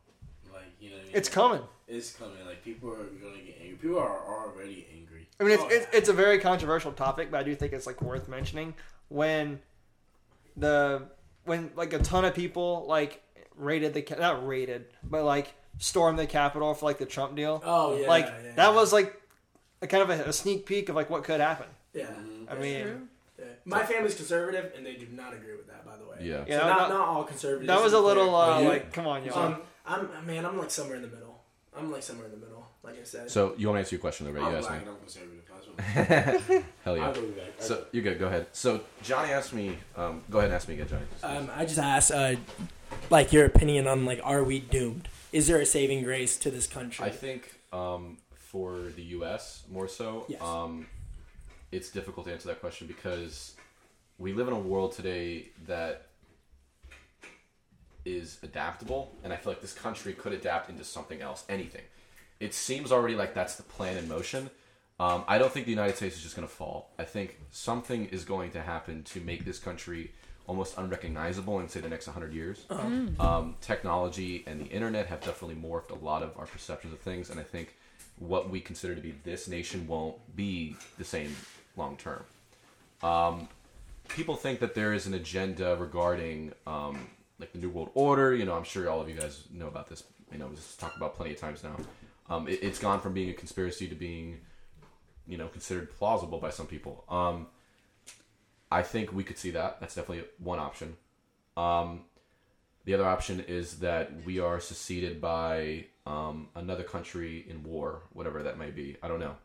Like you know, what I mean? It's coming. It's coming. Like people are gonna get angry. People are already angry. I mean, it's, Oh, it's, yeah. it's a very controversial topic, but I do think it's like worth mentioning when the when like a ton of people like raided the ca- not raided, but like stormed the Capitol for like the Trump deal. Oh yeah, like yeah, that yeah. was like a kind of a, a sneak peek of like what could happen. Yeah. Mhm. I mean, True. My family's conservative, and they do not agree with that. By the way. Yeah. Yeah, so that- not, not all conservatives. that was a little uh, Yeah. like come on, y'all. Um, I'm man, I'm like somewhere in the middle. I'm like somewhere in the middle. Like I said. So you want to answer your question though, right? I'm You asked black me. and I'm conservative. That's what Hell yeah. I'll go back. So you're good. Go ahead. So Johnny asked me. Um, go ahead and ask me again, Johnny. Um, I just asked, uh, like your opinion on like, are we doomed? Is there a saving grace to this country? I think um, for the U.S. more so, Yes. um, it's difficult to answer that question because we live in a world today that is adaptable, and I feel like this country could adapt into something else, anything. It seems already like that's the plan in motion. Um, I don't think the United States is just going to fall. I think something is going to happen to make this country almost unrecognizable in say the next 100 years. Um, technology and the internet have definitely morphed a lot of our perceptions of things, and I think what we consider to be this nation won't be the same long term. Um, people think that there is an agenda regarding um, like the New World Order. You know, I'm sure all of you guys know about this. You know, it's talked about plenty of times now. Um, it, it's gone from being a conspiracy to being, you know, considered plausible by some people. Um, I think we could see that. That's definitely one option. Um, the other option is that we are seceded by um, another country in war, whatever that may be. I don't know.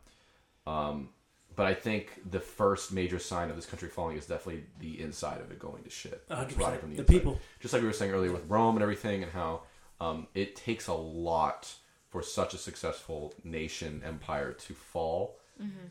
Um, but I think the first major sign of this country falling is definitely the inside of it going to shit. 100%. Rotting from The inside. people. Just like we were saying earlier with Rome and everything, and how um, it takes a lot for such a successful nation empire to fall.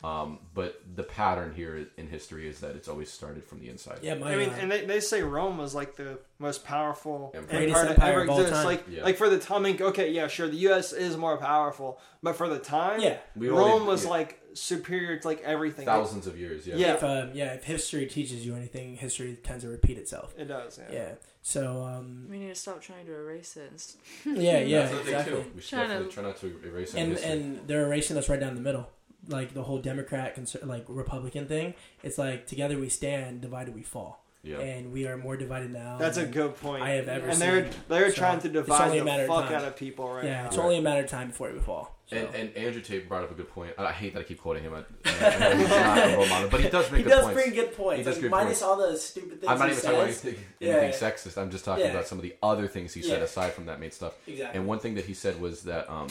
Um, but the pattern here in history is that it's always started from the inside. yeah, my. I mean, uh, and they, they say Rome was like the most powerful Empire. Empire empire ever of all exist. time. Like, Yeah. like for the time, I mean, okay, yeah, sure, the U.S. is more powerful, but for the time, yeah. We Rome only- was yeah, like superior to like everything. thousands of years. Yeah. Yeah. If um, yeah, if history teaches you anything, history tends to repeat itself. It does. Yeah. Yeah. So um, We need to stop trying to erase it. and s- yeah, yeah, That's the thing, exactly. We should Trying definitely to- try not to erase any And and they're erasing us right down the middle. Like the whole Democrat, conser- like Republican thing. It's like together we stand, divided we fall. Yeah. And we are more divided now. That's a good point. I have ever and they're they're So, trying to it's divide only a the matter of fuck time. out of people right Yeah, now. it's only a matter of time before we fall. So. And, and Andrew Tate brought up a good point. I hate that I keep quoting him. I, I know he's not a role model, but he does make he good does points. bring good points. He does like, good minus points. all the stupid things I'm not he even talking about says. anything, Yeah. sexist. I'm just talking Yeah. about some of the other things he said Yeah. aside from that made stuff. Exactly. And one thing that he said was that, um,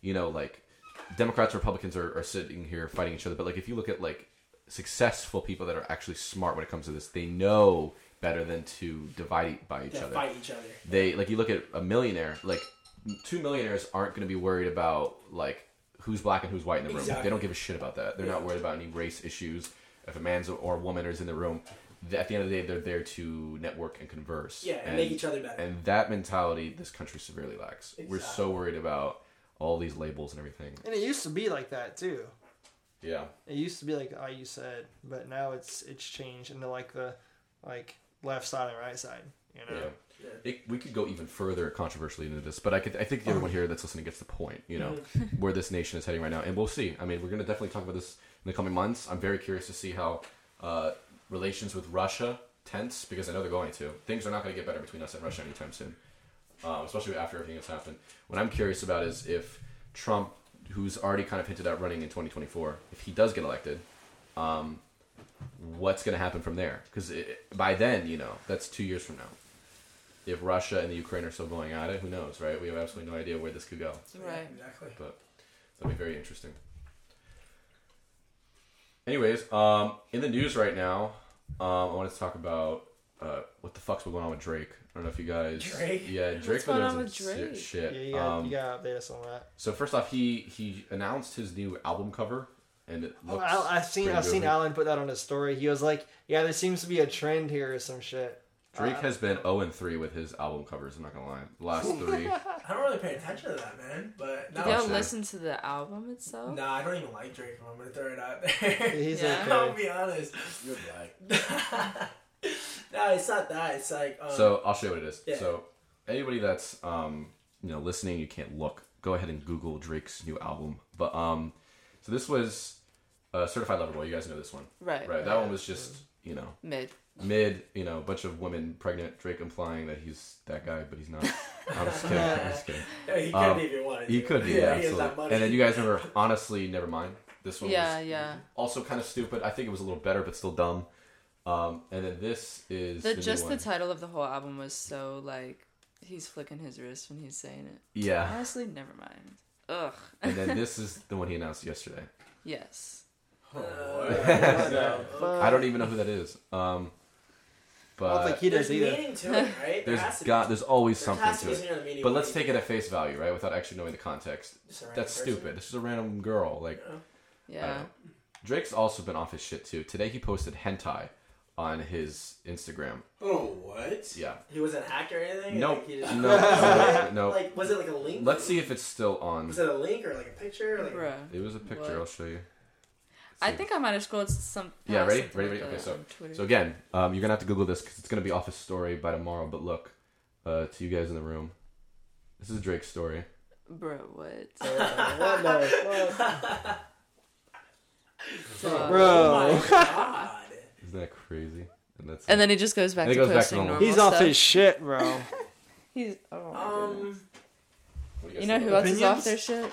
you know, like Democrats, Republicans are, are sitting here fighting each other, but like if you look at like successful people that are actually smart when it comes to this, they know better than to divide by each yeah, other. fight each other. They like you look at a millionaire, like two millionaires aren't going to be worried about like who's black and who's white in the room. Exactly. They don't give a shit about that. They're not worried about any race issues. If a man's or a woman is in the room, at the end of the day, they're there to network and converse. Yeah, and, make each other better. and that mentality, this country severely lacks. We're so worried about all these labels and everything. And it used to be like that too. Yeah. It used to be like how you said, but now it's it's changed into like the like left side and right side. You know. Yeah. Yeah. It, we could go even further controversially into this, but I could. I think everyone here that's listening gets the point. You know where this nation is heading right now, and we'll see. I mean, we're going to definitely talk about this in the coming months. I'm very curious to see how uh, relations with Russia tense because I know they're going to. Things are not going to get better between us and Russia anytime soon, um, especially after everything that's happened. What I'm curious about is if Trump, who's already kind of hinted at running in 2024, if he does get elected, um, what's going to happen from there? Because by then, you know, that's two years from now. If Russia and the Ukraine are still going at it, who knows, right? We have absolutely no idea where this could go. Right. Exactly. But that'll be very interesting. Anyways, um, in the news right now, um, I wanted to talk about uh, what the fuck's going on with Drake. I don't know if you guys. Drake? Yeah, Drake's going been on doing with some Drake? shit. Yeah, you got um, you got to update us on that. So first off, he he announced his new album cover, and it Oh, looks. Al, I've seen I've seen. Alan put that on his story. He was like, "Yeah, there seems to be a trend here or some shit." Drake Uh, has been 0 and 3 with his album covers. I'm not gonna lie. The last three. I don't really pay attention to that, man. But Did Oh, y'all shit. listen to the album itself? nah, I don't even like Drake. I'm gonna throw it out there. He's Yeah. okay. I'll be honest. You're black. No, it's not that. It's like um, So I'll show you what it is. Yeah. So anybody that's um you know listening, you can't look. Go ahead and Google Drake's new album. But um, so this was uh, Certified Lover Boy. You guys know this one, Right. right? That one was just you know Mid. mid. You know, a bunch of women pregnant. Drake implying that he's that guy, but he's not. I'm just kidding. I'm just kidding. yeah, he could um, be if he wanted. He could be, yeah, he has absolutely. that. And then you guys remember, honestly, never mind. This one Yeah, was yeah. also kind of stupid. I think it was a little better, but still dumb. Um, and then this is The, the just the title of the whole album was so like he's flicking his wrist when he's saying it. yeah. Honestly, never mind. Ugh. And then this is the one he announced yesterday. Yes. Uh, I don't even know who that is. Um, I don't think but he There's does either. meaning to it, right? There has there's to got there's always There something to to it. some kind of meaning But let's take it at face value, right? Without actually knowing the context. Just a random That's person. stupid. This is a random girl. Like I Yeah. Drake's also been off his shit too. Today he posted hentai on his Instagram. Oh, what? Yeah. He was an actor or anything? Nope. Like, he just- No, no, no. Like, was it like a link? Let's see if it's still on. Was it a link or like a picture? Like, Bruh. It was a picture. What? I'll show you. I see. think I might have scrolled to some. Yeah, past ready? Ready, like ready? Okay, so- So again, um, you're gonna have to Google this because it's gonna be off his story by tomorrow. But look, uh, to you guys in the room, this is Drake's story. Bro, what? what the fuck? Uh, Bro. Oh my god. Isn't that crazy? And that's And then he just goes back to he goes back to posting normal. normal He's off stuff. his shit, bro. He's. Oh my goodness. Um, What do You know guys who think else is off their shit?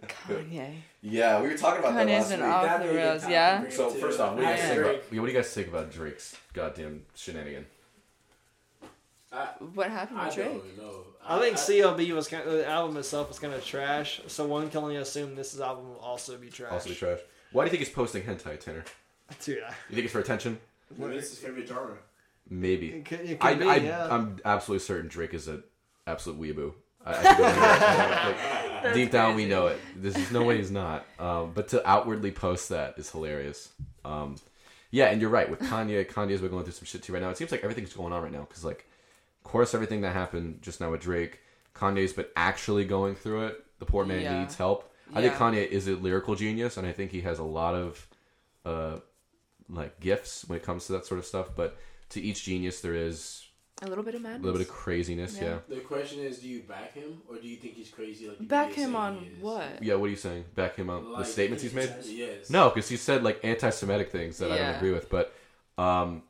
Kanye. Yeah, we were talking about Kanye's been off that'd the be a good rails, topic yeah? to bring So up, too. first off, what do you guys think agree. about? yeah, What do you guys think about Drake's goddamn shenanigan? I, What happened I with Drake? don't know. I think CLB was kind of, the album itself was kind of trash. So one can only assume this album will also be trash. Also be trash. Why do you think he's posting hentai, Tanner? Dude, I- You think it's for attention? Maybe it's his favorite genre. Maybe. it could, it I, be, I, yeah. I'm absolutely certain Drake is an absolute weeaboo. I, I think it's- like, deep down we know it. There's just no way he's not. Um, but to outwardly post that is hilarious. Um, yeah, and you're right with Kanye. Kanye's been going through some shit too right now. It seems like everything's going on right now because, like, of course, everything that happened just now with Drake, Kanye's been actually going through it. The poor man Yeah. needs help. I think Kanye is a lyrical genius, and I think he has a lot of uh, like gifts when it comes to that sort of stuff. But to each genius, there is A little bit of madness, a little bit of craziness. Yeah. Yeah. The question is, do you back him or do you think he's crazy? Like the Back him on what? Yeah. What are you saying? Back him on Like, the statements he's made? Yes. No, because he said like anti-Semitic things that I don't agree with. But um,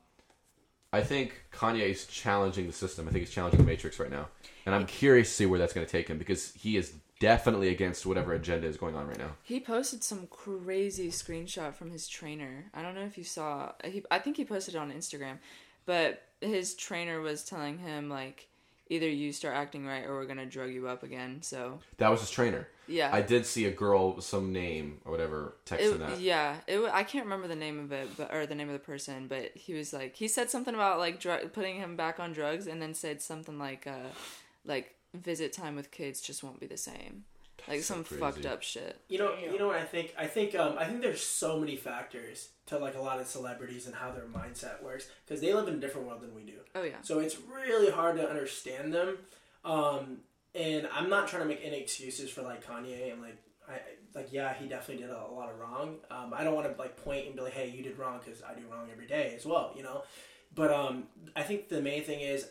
I think Kanye is challenging the system. I think he's challenging the Matrix right now, and I'm curious to see where that's going to take him because he is definitely against whatever agenda is going on right now. He posted some crazy screenshot from his trainer. I don't know if you saw. He, I think he posted it on Instagram, but his trainer was telling him like, either you start acting right or we're gonna drug you up again. So That was his trainer. yeah, I did see a girl with some name or whatever texting It, that. yeah, it. I can't remember the name of it, but or the name of the person, but he was like he said something about like drug, putting him back on drugs, and then said something like, uh, like visit time with kids just won't be the same. like so some crazy. fucked up shit. You know, you know what I think? I think um, I think there's so many factors to like a lot of celebrities and how their mindset works because they live in a different world than we do. Oh yeah. So it's really hard to understand them. Um, and I'm not trying to make any excuses for like Kanye and like I like yeah he definitely did a, a lot of wrong. Um, I don't want to like point and be like hey you did wrong because I do wrong every day as well you know. But um, I think the main thing is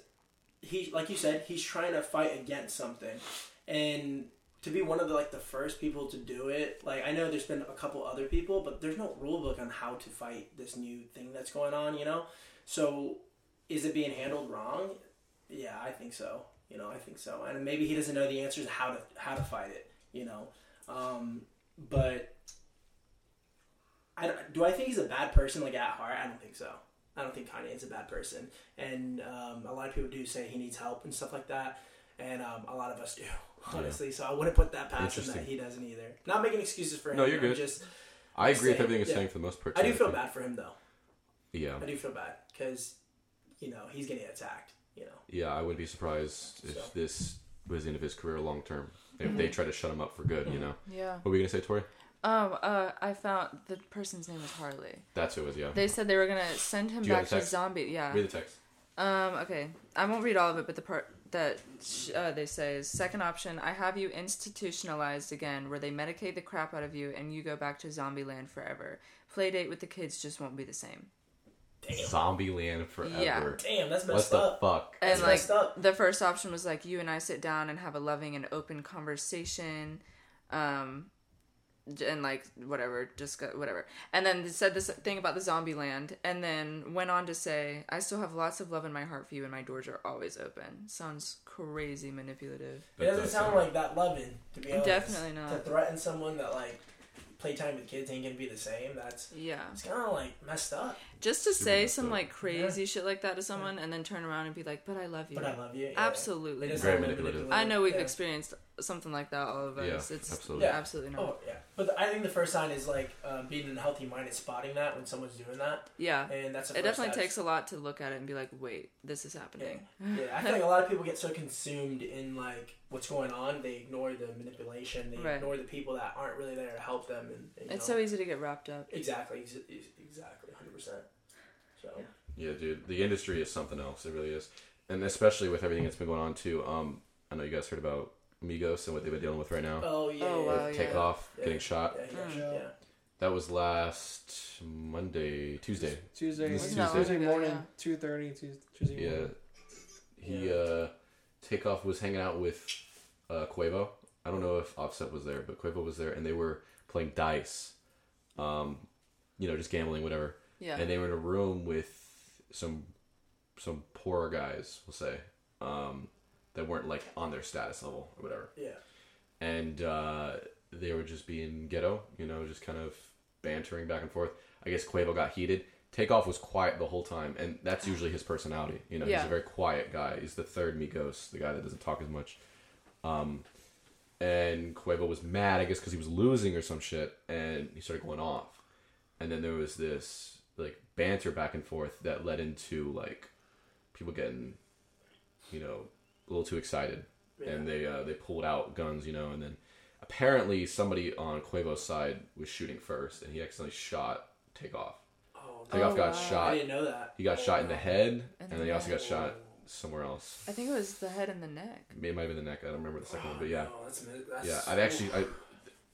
he like you said he's trying to fight against something. And to be one of the like the first people to do it like i know there's been a couple other people but there's no rule book on how to fight this new thing that's going on you know? So is it being handled wrong? Yeah i think so. You know i think so. And maybe he doesn't know the answers how to how to fight it you know? Um, but I, do i think he's a bad person like at heart? I don't think so i don't think kanye is a bad person and um, a lot of people do say he needs help and stuff like that and um, a lot of us do honestly so i wouldn't put that past him that he doesn't either not making excuses for him No, you're I'm good. just I agree with everything you're yeah. saying for the most part. i do feel bad for him though Yeah, i do feel bad because you know he's getting attacked you know yeah. I wouldn't be surprised if So. this was the end of his career long term. If they try to shut him up for good, you know. Yeah. What were you gonna say, Tori? Um. Uh. I found the person's name was Harley. That's who it was. Yeah. They said they were gonna send him Do you have back the to text? zombie. Yeah. Read the text. Um, okay. I won't read all of it, but the part that uh, they say is second option I have you institutionalized again, where they medicate the crap out of you and you go back to zombie land forever. Play date with the kids just won't be the same. damn Zombie Land forever. Yeah. damn that's What messed the up fuck? And That's like messed up. the first option was like you and I sit down and have a loving and open conversation, um, j- and like whatever, just whatever. And then said this thing about the zombie land, and then went on to say, "I still have lots of love in my heart for you, and my doors are always open." Sounds crazy manipulative. It doesn't sound like that loving, to be honest. Definitely not. To threaten someone that like playtime with kids ain't gonna be the same. That's Yeah. it's kind of like messed up. Just to Super say some up. like crazy shit like that to someone and then turn around and be like, "But I love you." But I love you. Yeah. Absolutely. Is Very manipulative. I know we've yeah. experienced something like that, all of us. Yeah, it's absolutely. Yeah. absolutely not. Oh yeah, but the, I think the first sign is like um, being in a healthy mind and spotting that when someone's doing that, Yeah. and that's It definitely steps. takes a lot to look at it and be like, wait, this is happening. Yeah, I feel like a lot of people get so consumed in like what's going on, they ignore the manipulation, they Right. ignore the people that aren't really there to help them, and, and, It's know, so easy to get wrapped up. exactly, ex- ex- exactly, percent. So Yeah, dude. The industry is something else. It really is, and especially with everything that's been going on too. Um, I know you guys heard about Migos and what they've been dealing with right now. oh yeah, Oh, yeah, wow, With yeah. Takeoff Yeah. getting shot. yeah, yeah, yeah. That was last Monday, Tuesday. Tuesday, This Wasn't Tuesday morning, two thirty. Tuesday Yeah, morning. he Yeah. uh, Takeoff was hanging out with uh, Quavo. I don't know if Offset was there, but Quavo was there, and they were playing dice. Um, you know, just gambling, whatever. Yeah. and they were in a room with some some poorer guys, we'll say, um, that weren't like on their status level or whatever, yeah. and uh, they were just being ghetto, you know, just kind of bantering back and forth. I guess Quavo got heated. Takeoff was quiet the whole time, and that's usually his personality. You know, he's a very quiet guy. He's the third Migos, the guy that doesn't talk as much. Um, and Quavo was mad, I guess, because he was losing or some shit, and he started going off. And then there was this like banter back and forth that led into like people getting, you know, a little too excited, Yeah. and they uh, they pulled out guns, you know, and then apparently somebody on Quavo's side was shooting first, and he accidentally shot Takeoff. Oh, Takeoff Oh, got wow. I didn't know that. He got shot in the head, and, the then he also got shot somewhere else. I think it was the head and the neck. Maybe it might have been the neck. I don't remember the second one, but yeah. Oh, that's, that's, Yeah, I've actually, I,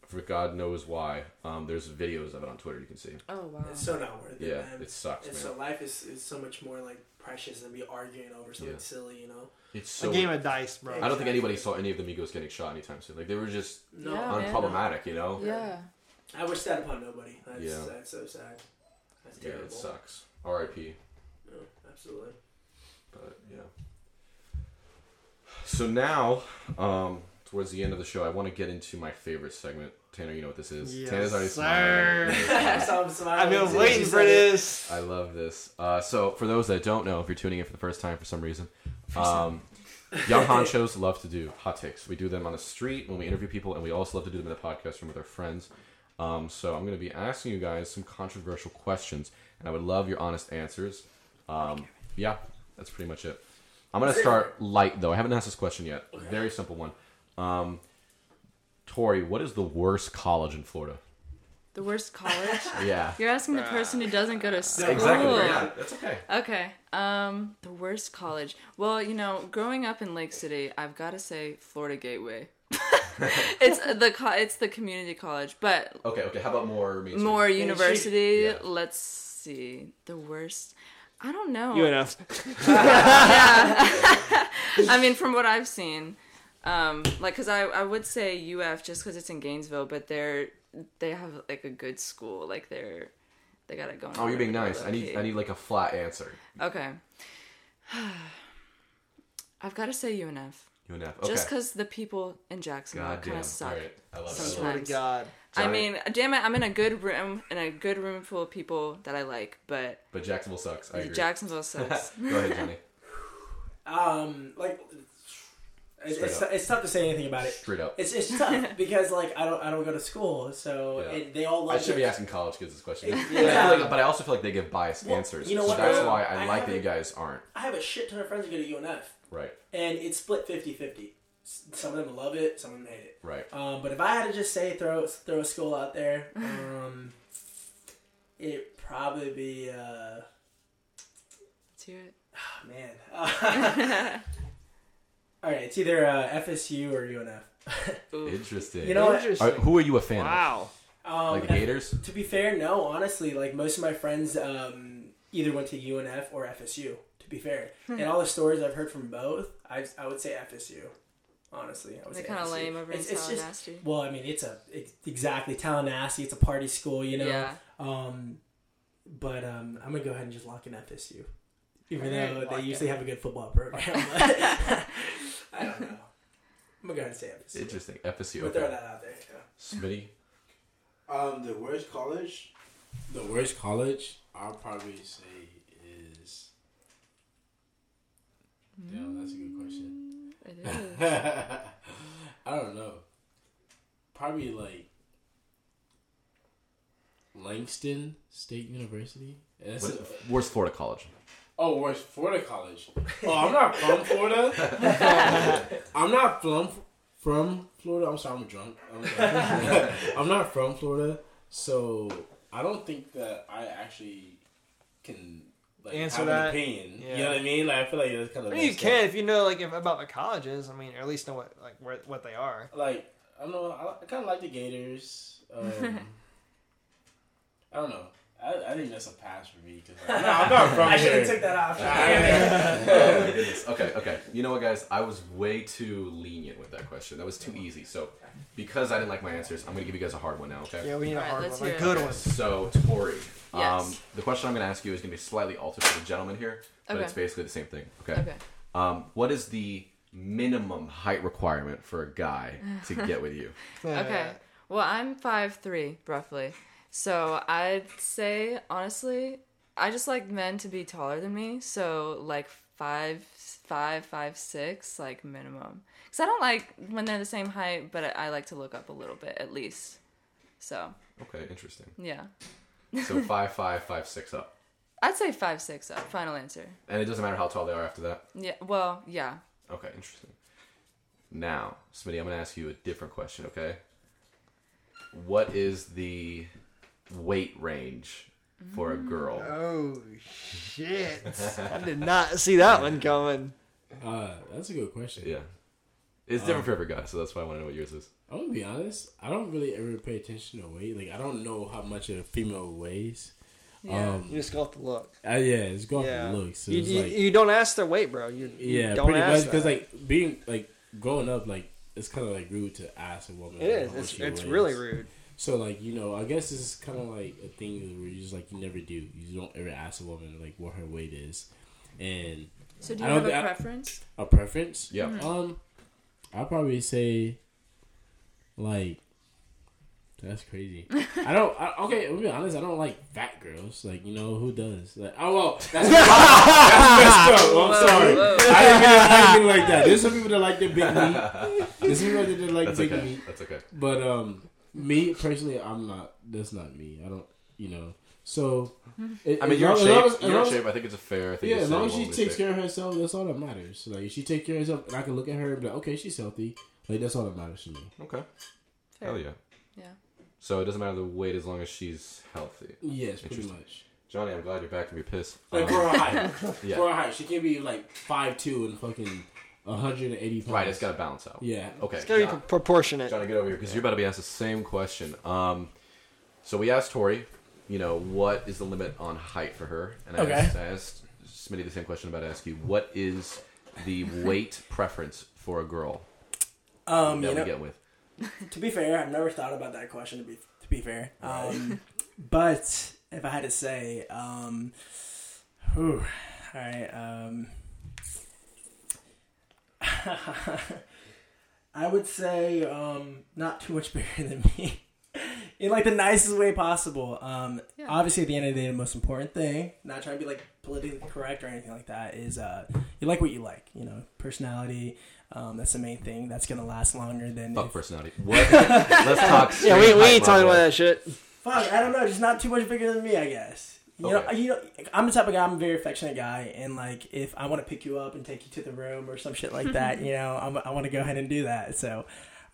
for God knows why. Um, there's videos of it on Twitter. You can see. Oh wow. It's so not worth it. Yeah, man. it sucks, And man. so life is, is so much more like precious than be arguing over something Yeah. silly, you know. It's so. a game of dice, bro. I don't think anybody saw any of the Migos getting shot anytime soon. Like they were just No, Yeah, man. unproblematic, you know. yeah. I wish that upon nobody. That's, Yeah. that's so sad. That's Yeah, terrible. it sucks. R.I.P. No, absolutely. But yeah. So now, um, towards the end of the show, I want to get into my favorite segment. Tanner, you know what this is. Yes, Tanner's already sir. smiling. I saw him smiling I've been waiting for this. I love this. Uh, so, for those that don't know, if you're tuning in for the first time for some reason, um, young honchos love to do hot takes. We do them on the street when we interview people, and we also love to do them in the podcast room with our friends. Um, so, I'm going to be asking you guys some controversial questions, and I would love your honest answers. Um, yeah, that's pretty much it. I'm going to start light, though. I haven't asked this question yet. Very simple one. Um, Tori, what is the worst college in Florida? The worst college? Yeah. You're asking the person who doesn't go to school. Exactly. Yeah, that's okay. Okay. Um, the worst college. Well, you know, growing up in Lake City, I've got to say Florida Gateway. it's the co- it's the community college, but Okay, okay. How about more mainstream? more university. Yeah. Let's see. The worst. I don't know. UNF. Yeah. I mean, from what I've seen, um, like, cause I, I would say UF just cause it's in Gainesville, but they're they have like a good school, like they're they got it going. Oh, you're being nice. I need. I need like a flat answer. Okay. I've got to say UNF, UNF. Okay. just cause the people in Jacksonville God kind of suck. All right. I love Sometimes. that. Swear to God. I mean, damn it, I'm in a good room in a good room full of people that I like, but But Jacksonville sucks. I agree. Jacksonville sucks. Go ahead, Johnny. Um, like it's, Straight it's, it's tough to say anything about it. Straight up. It's it's tough because like I don't I don't go to school, so Yeah. it, they all I love should be asking college kids this question. Yeah. But, I like, but I also feel like they give biased Well, answers. you know so what, that's though? why I, I like that you guys aren't. I have a shit ton of friends that go to UNF, Right. and it's split 50-50. Some of them love it, some of them hate it. Right. Um, but if I had to just say throw throw a school out there, um, it'd probably be uh, Let's hear it. oh, man. all right, it's either uh, FSU or UNF. Interesting. You know what? Interesting. All right, who are you a fan Wow. Um, of? Like the Gators? To be fair, no. Honestly, like most of my friends um, either went to UNF or FSU. To be fair, Hmm. and all the stories I've heard from both, I, I would say FSU. Honestly, I would They're say kind of FSU. lame over in It's, it's just Tallahassee. well, I mean, it's a it's exactly Tallahassee. It's a party school, you know. Yeah. Um, but um, I'm gonna go ahead and just lock in FSU, even Alright, though lock they in. usually have a good football program. I don't know. I'm gonna go ahead and say FSU. Interesting. FSU. We'll throw Okay. that out there. Yeah. Smitty. Um, the worst college. The worst college, I'll probably say is. Damn, that's a good question. It is. I don't know. Probably like Langston State University. That's- What- Where's Florida College? Oh, where's Florida College? Oh, I'm not from Florida. I'm not from from Florida. I'm sorry, I'm drunk. I'm, sorry. I'm not from Florida, so I don't think that I actually can like Answer have that. an opinion. Yeah. You know what I mean? Like I feel like that's kind of. I mean, you can if you know like if, about the colleges. I mean, or at least know what like where what they are. Like I don't know. I, I kind of like the Gators. Um, I don't know. I, I think that's a pass for me because like, I'm, not, I'm not from I should here. have took that option. oh my. Okay, okay. You know what, guys? I was way too lenient with that question. That was too easy. So, because I didn't like my answers, I'm going to give you guys a hard one now, okay? Yeah, we need a Alright, hard let's one, a it. good one. So, Tori, um, Yes. the question I'm going to ask you is going to be slightly altered for the gentleman here, but Okay. it's basically the same thing, okay? Okay. Um, what is the minimum height requirement for a guy to get with you? Okay. Well, I'm five three roughly, so I'd say honestly, I just like men to be taller than me. So like five, five, five, six, like minimum. Because I don't like when they're the same height, but I, I like to look up a little bit at least. So Okay, interesting. yeah, So five five five six up, I'd say five six up. Final answer. and it doesn't matter how tall they are after that. Yeah. Well, yeah. Okay, interesting. Now, Smitty, I'm going to ask you a different question. Okay, what is the weight range for a girl? Oh shit! I did not see that one coming. Uh, that's a good question. Yeah, it's different for every guy, so that's why I want to know what yours is. I'm gonna be honest. I don't really ever pay attention to weight. Like I don't know how much a female weighs. Yeah. Um, You just got the look. uh, yeah, it's going Yeah. the looks. So You, it's you, like, you don't ask their weight, bro. You, you yeah, don't pretty much ask because like being like growing up, like it's kind of like rude to ask a woman. it is. It's, it's really rude. So like you know, I guess this is kind of like a thing where you just like you never do. You don't ever ask a woman like what her weight is, and so do I you have don't a thi- I- preference? a preference. Yeah. Um, I'll probably say, like, that's crazy. I don't. I, okay, to be honest, I don't like fat girls. Like, you know, who does? Like, oh well, that's, that's messed up. Oh, I'm sorry. whoa. I didn't mean it- I didn't mean it like that. There's some people that like their big meat. There's some people that like That's big okay. meat. That's okay. But um, me personally, I'm not. That's not me. I don't. You know. So. it- I mean, you're in long- as long shape. as- as You're in shape. I think it's a fair. I think yeah, as long as she takes shape. care of herself, that's all that matters. Like, if she takes care of herself, and I can look at her and be like, okay, she's healthy. Like, that's all that matters to me. Okay. Fair. Hell yeah. Yeah. So it doesn't matter the weight as long as she's healthy. Yes, pretty much. Johnny, I'm glad you're back from your piss. Like Um, for her height, yeah. for her height, she can be like five two and fucking 180 pounds. Right, it's got to balance out. Yeah. Okay. It's gotta be John- pro- proportionate. Johnny, get over here because you're about to be asked the same question. Um, so we asked Tori, you know, what is the limit on height for her? And I Okay. asked, I asked Smitty the same question about to ask you. What is the weight preference for a girl Um, that you know, we get with? to be fair, I've never thought about that question. To be to be fair, um, but if I had to say, um, whew, all right, um, I would say um, not too much bigger than me. In like the nicest way possible. Um, Yeah. Obviously, at the end of the day, the most important thing, not trying to be like politically correct or anything like that, is uh, you like what you like. You know, personality. Um, that's the main thing. That's gonna last longer than Fuck if- personality. What? Let's talk. Yeah, we, we ain't talking about that shit. Fuck, I don't know, just not too much bigger than me, I guess. You know, you know, I'm the type of guy. I'm a very affectionate guy, and like, if I want to pick you up and take you to the room or some shit like that, you know, I'm, I want to go ahead and do that. So,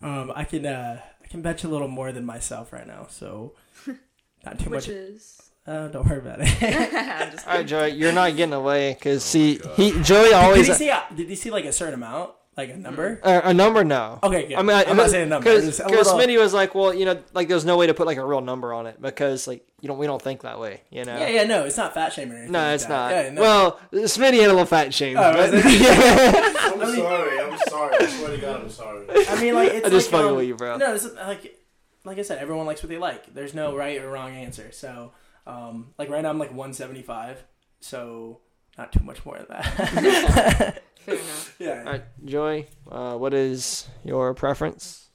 um, I can, uh, I can bet you a little more than myself right now. So, not too Which much. is. Uh, don't worry about it. All right, Joey, you're not getting away because Oh see, God. he Joey did always see? A, did you see like a certain amount, like a number? uh, a number. No. Okay, good. I mean, I, I'm not saying a number. because because little- Smitty was like, well, you know, like there's no way to put like a real number on it because like you don't we don't think that way, you know. Yeah, yeah, no, it's not fat shaming or anything. No, like it's that. not. Yeah, no. Well, Smitty had a little fat shame. Oh, but- was? I'm I mean- sorry. I'm sorry. I swear to God, I'm sorry. I mean, like it's I just like, fucking um, with you, bro. No, it's like like I said, everyone likes what they like. There's no right or wrong answer. So, um, like right now, I'm like 175. So not too much more than that. Fair enough. yeah. All right, Joey, uh, what is your preference?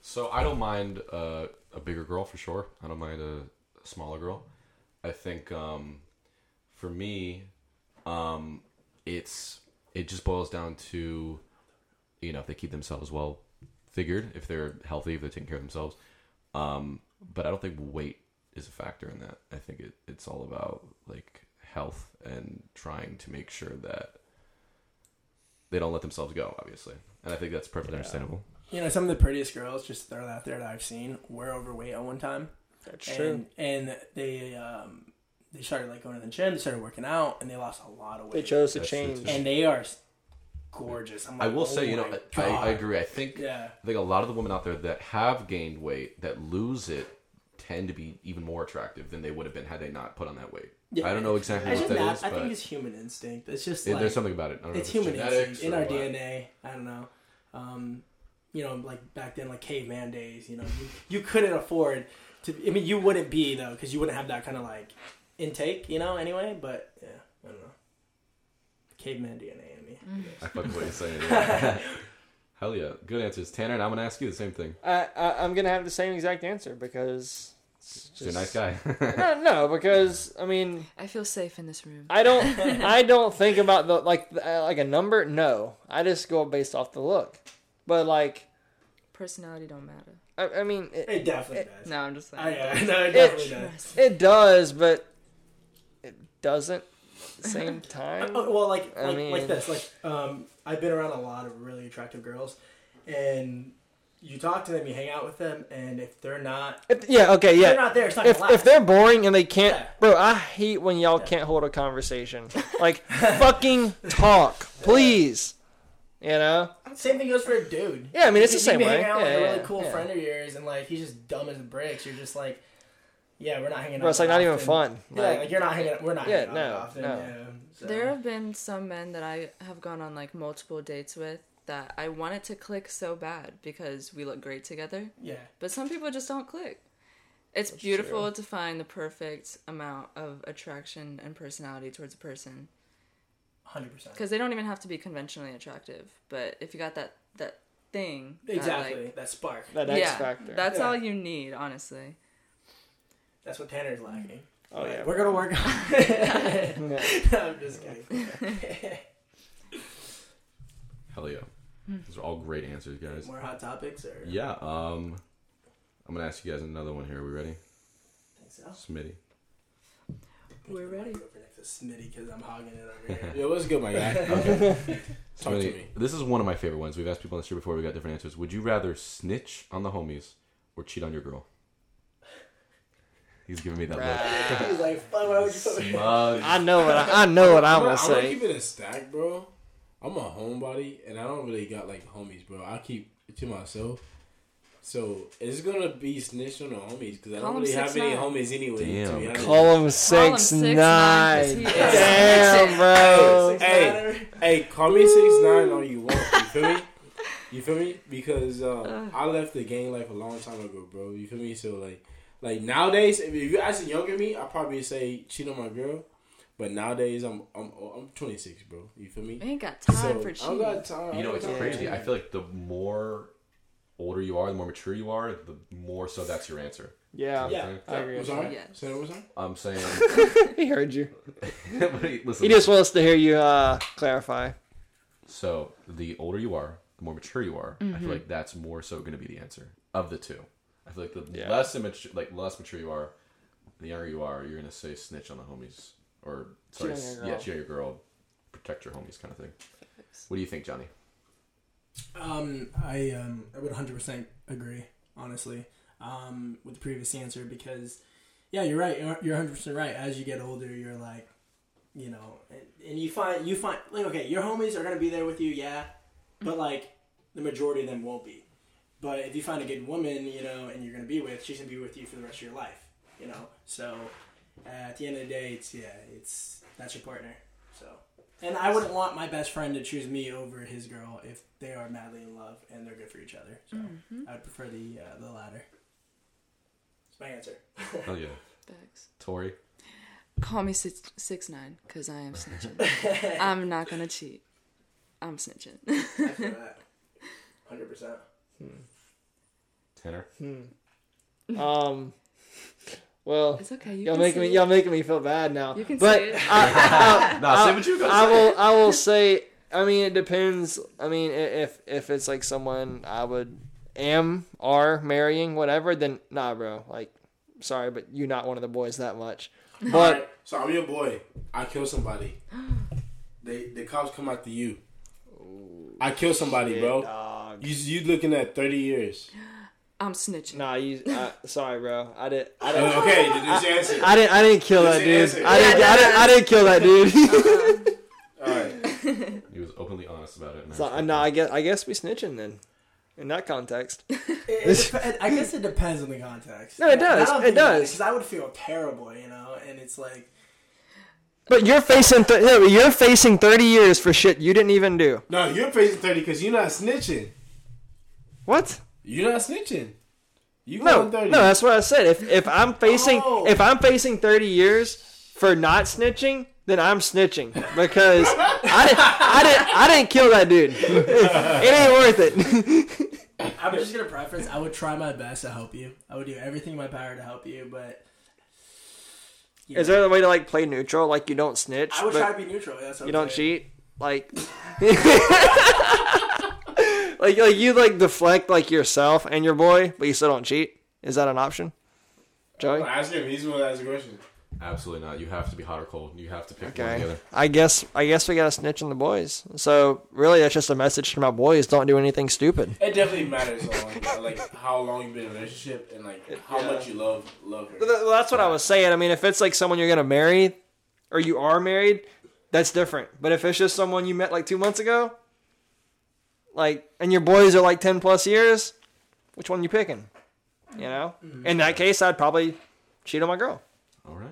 So I don't mind uh, a bigger girl for sure. I don't mind a, a smaller girl. I think um, for me, um, it's it just boils down to you know if they keep themselves well figured, if they're healthy, if they're taking care of themselves. Um, but I don't think weight is a factor in that. I think it, it's all about like health and trying to make sure that they don't let themselves go. Obviously, and I think that's perfectly Yeah. understandable. You know, some of the prettiest girls, just throw that out there that I've seen, were overweight at one time. That's and, And they um, they started like going to the gym, they started working out, and they lost a lot of weight. They chose to That's change. too. and they are gorgeous. I'm I will oh say, you know, I, I agree. I think Yeah. I think a lot of the women out there that have gained weight that lose it tend to be even more attractive than they would have been had they not put on that weight. Yeah. I don't know exactly I, what just that not- is, I but think it's human instinct. It's just it- like there's something about it. I don't know it's human instinct in our what. DNA. I don't know. Um, you know, like back then, like caveman days. You know, you, you couldn't afford to. I mean, you wouldn't be though, because you wouldn't have that kind of like intake. You know, anyway. But yeah, I don't know. Caveman DNA in me. I fucking what you're saying. yeah. Hell yeah, good answers, Tanner. And I'm gonna ask you the same thing. I, I I'm gonna have the same exact answer because it's You're a nice guy. no, no, because I mean, I feel safe in this room. I don't, I don't think about the like, the, uh, like a number. No, I just go based off the look. But like, Personality don't matter. I, I mean, it, It definitely does. No, I'm just saying. I, yeah, no, it It- definitely does. It does, but it doesn't. At the same time, Oh, well, like I like, mean- like this. Like um, I've been around a lot of really attractive girls, and you talk to them, you hang out with them, and if they're not, If- yeah, okay, if yeah. they're not there. It's not if gonna if they're boring and they can't, Yeah. bro, I hate when y'all Yeah. can't hold a conversation. Like, fucking talk, please. You know? Same thing goes for a dude. Yeah, I mean it's the same can way. Hang out with Yeah, a really cool yeah. friend of yours, and like he's just dumb as bricks. You're just like, yeah, we're not hanging out. Bro, it's like that not even often. fun. Yeah, Like, like, you're not hanging. out We're not. Yeah, hanging no, often. no. Yeah, so. There have been some men that I have gone on like multiple dates with that I wanted to click so bad because we look great together, Yeah, but some people just don't click. It's That's beautiful true. to find the perfect amount of attraction and personality towards a person hundred percent. because they don't even have to be conventionally attractive. But if you got that that thing, that, Exactly like- that spark. that X yeah, factor. that's Yeah. all you need, honestly. That's what Tanner's lacking. oh yeah. we're gonna work on it. Yeah. I'm just kidding. Hell yeah, those are all great answers, guys. More hot topics or Yeah. Um, I'm gonna ask you guys another one here. Are we ready? think so. Smitty. We're ready. Over next to Smitty because I'm hogging it over here. Yo, what's good, my guy? Talk to Smitty, me. This is one of my favorite ones. We've asked people on the show before. We got different answers. Would you rather snitch on the homies or cheat on your girl? He's giving me that look. He's like, fuck, why would you put me? I know what I, I know what I'm I'm gonna gonna, I'm gonna say. keep it a stack, bro. I'm a homebody, and I don't really got like homies, bro. I keep it to myself. So it's gonna be snitch on the homies because I don't him really have any 6'9". homies anyway. Damn. To be honest. Call him Call him six 6'9", nine. 'cause Damn, bro. Hey, hey, call me six nine all you want. You feel me? You feel me? Because um, I left the gang life a long time ago, bro. You feel me? So like, like nowadays, if you ask a younger me, I probably say cheat on my girl. But nowadays, I'm I'm I'm 26, bro. You feel me? I ain't got time So, for I cheating. don't got time. You know, it's don't crazy. I feel like the more older you are, the more mature you are, the more so that's your answer. Yeah, Yeah. I agree. I'm with sorry. Yes. Say that one more time. I'm saying. He heard you. but he- listen. He just wants to hear you uh, clarify. So the older you are, the more mature you are. I feel like that's more so going to be the answer of the two. I feel like the Yeah. less immature, like less mature you are, the younger you are, you're going to say snitch on the homies or sorry, Cheat on your yeah, girl. cheat on your girl, protect your homies, kind of thing. What do you think, Johnny? Um, I um, I would 100% agree, honestly, um, with the previous answer because, yeah, you're right. You're, you're 100% right. As you get older, you're like, you know, and, and you find you find like okay, your homies are gonna be there with you, yeah, but like the majority of them won't be. But if you find a good woman, you know, and you're gonna be with, she's gonna be with you for the rest of your life, you know. So at the end of the day, it's yeah, it's that's your partner. So. And I wouldn't want my best friend to choose me over his girl if they are madly in love and they're good for each other. So I would prefer the uh, the latter. It's my answer. Oh yeah, Thanks, Tori. Call me six six nine, cause I am snitching. I'm not gonna cheat. I'm snitching. I feel that. Hundred percent. Tanner. Um, well, It's okay. You y'all can making say me it. y'all making me feel bad now. You can but say it. I, Nah, say what you got. I will. I will say. I mean, it depends. I mean, if if it's like someone I would am are marrying, whatever, then nah, bro. Like, sorry, but you're not one of the boys that much. But Alright, so I'm your boy. I kill somebody. they the cops come after you. I kill somebody, bro. dog. You you looking at 30 years. I'm snitching. Nah, you. Uh, sorry, bro. I didn't. I Uh, didn't. okay, there's your answer. I didn't. I didn't kill that dude. answer. I didn't. I didn't. I didn't kill that dude. All right. He was openly honest about it. and I so, no, it. I guess. I guess we snitching then. In that context. It, it dep- I guess it depends on the context. No, it does. It does. Because I would feel terrible, you know. And it's like, But you're facing. Th- but you're facing thirty years for shit you didn't even do. No, you're facing 30 because you're not snitching. What? You're not snitching. You No, 30. no, that's what I said. If if I'm facing Oh. if I'm facing thirty years for not snitching, then I'm snitching because I didn't I didn't I didn't kill that dude. it ain't worth it. I'm just gonna preference. I would try my best to help you. I would do everything in my power to help you, but. you Is know, there a way to like play neutral, like you don't snitch, I would but try to be neutral. That's what you don't cheat, like. Like like you like deflect like yourself and your boy, but you still don't cheat. Is that an option, Joey? Ask him. He's the one that asked the question. Absolutely not. You have to be hot or cold. You have to pick one Okay. together. I guess I guess we gotta snitch on the boys. So really, that's just a message to my boys: don't do anything stupid. It definitely matters on like how long you've been in a relationship and like how Yeah. much you love love her. Well, that's what I was saying. I mean, if it's like someone you're gonna marry, or you are married, that's different. But if it's just someone you met like two months ago, like, and your boys are like ten plus years, which one you picking? You know. In that case, I'd probably cheat on my girl. All right.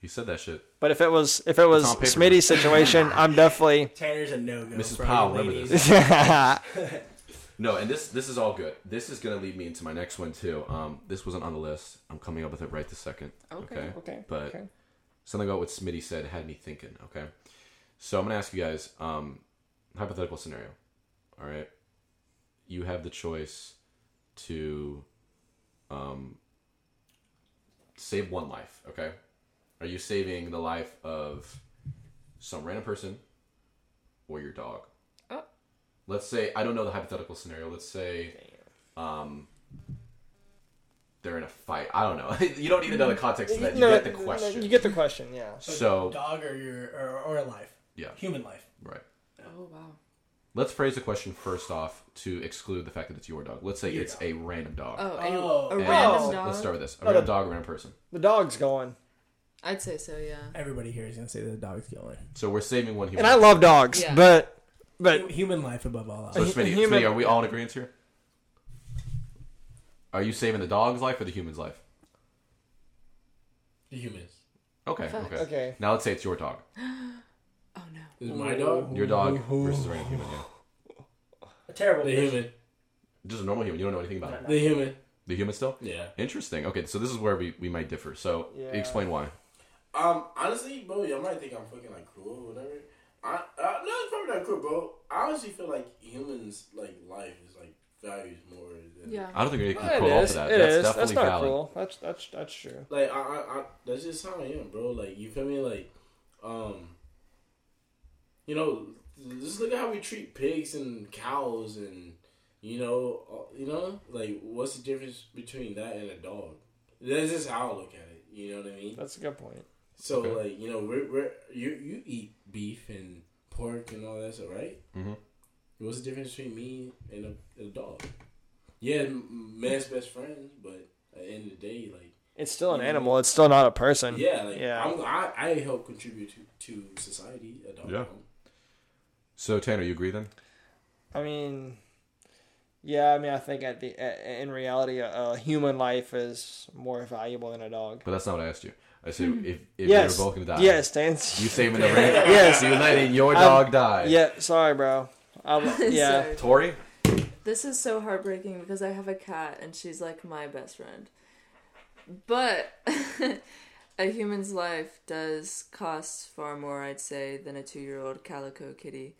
He said that shit. But if it was if it was on paper. Smitty's situation, I'm definitely. Tanner's a no go. Mrs. for Powell, all you remember ladies. yeah, No, and this this is all good. This is gonna lead me into my next one too. Um, this wasn't on the list. I'm coming up with it right this second. Okay. Okay, But okay. something about what Smitty said had me thinking. Okay. So I'm gonna ask you guys. Um, hypothetical scenario. All right. You have the choice to, um, save one life. Okay. Are you saving the life of some random person or your dog? Oh. Let's say I don't know the hypothetical scenario. Let's say, um, they're in a fight. I don't know. you don't need to know the context of that. You No, get the question. You get the question, yeah. So- dog or your or, or a life, yeah, human life. right. Oh wow. Let's phrase the question first off to exclude the fact that it's your dog. Let's say Your it's dog. a random dog. Oh, a, Oh. a And random Oh. dog. Let's start with this: a Oh, random the- dog, a random person. The dog's going. I'd say so. Yeah. Everybody here is gonna say that the dog's going. So we're saving one human. And I love dogs, Yeah. but but human life above all else. So, A hu- Smitty, human- Smitty, are we all in agreement here? Are you saving the dog's life or the human's life? The humans. Okay, Facts. okay. okay. Now let's say it's your dog. No. Is my dog. Your dog versus a random human. Yeah. A terrible The human. Just a normal human. You don't know anything about it. The human. The human still? Yeah. Interesting. Okay, so this is where we, we might differ. So Yeah. explain why. Um, honestly, bro, y'all might think I'm fucking like cruel or whatever. I, uh, no, it's probably not cruel, bro. I honestly feel like humans like life is like values more than Yeah. I don't think you're anything It cruel is. to that. It that's is. definitely That's not valid. cool. That's that's that's true. like I, I, I that's just how I am, bro. Like you feel me? Like, um, you know, just look at how we treat pigs and cows, and you know, uh, you know, like what's the difference between that and a dog? That's just how I look at it. You know what I mean? That's a good point. So Okay. like you know we're, we're you you eat beef and pork and all that stuff, right? Mhm. What's the difference between me and a, and a dog? Yeah, man's best friends, but at the end of the day, like It's still an animal. It's still not a person. yeah, like Yeah. I'm, I I help contribute to to society. A dog. Yeah. don't. So Tanner, you agree then? I mean, yeah. I mean, I think at the in reality, a, a human life is more valuable than a dog. But that's not what I asked you. I said hmm. if, if yes. they were both gonna die, Yes, Stance. you saving the random. Yes. you letting your I'm- dog die. Yeah. Sorry, bro. I'll, yeah. Sorry. Tori. This is so heartbreaking because I have a cat and she's like my best friend. But a human's life does cost far more, I'd say, than a two year old calico kitty.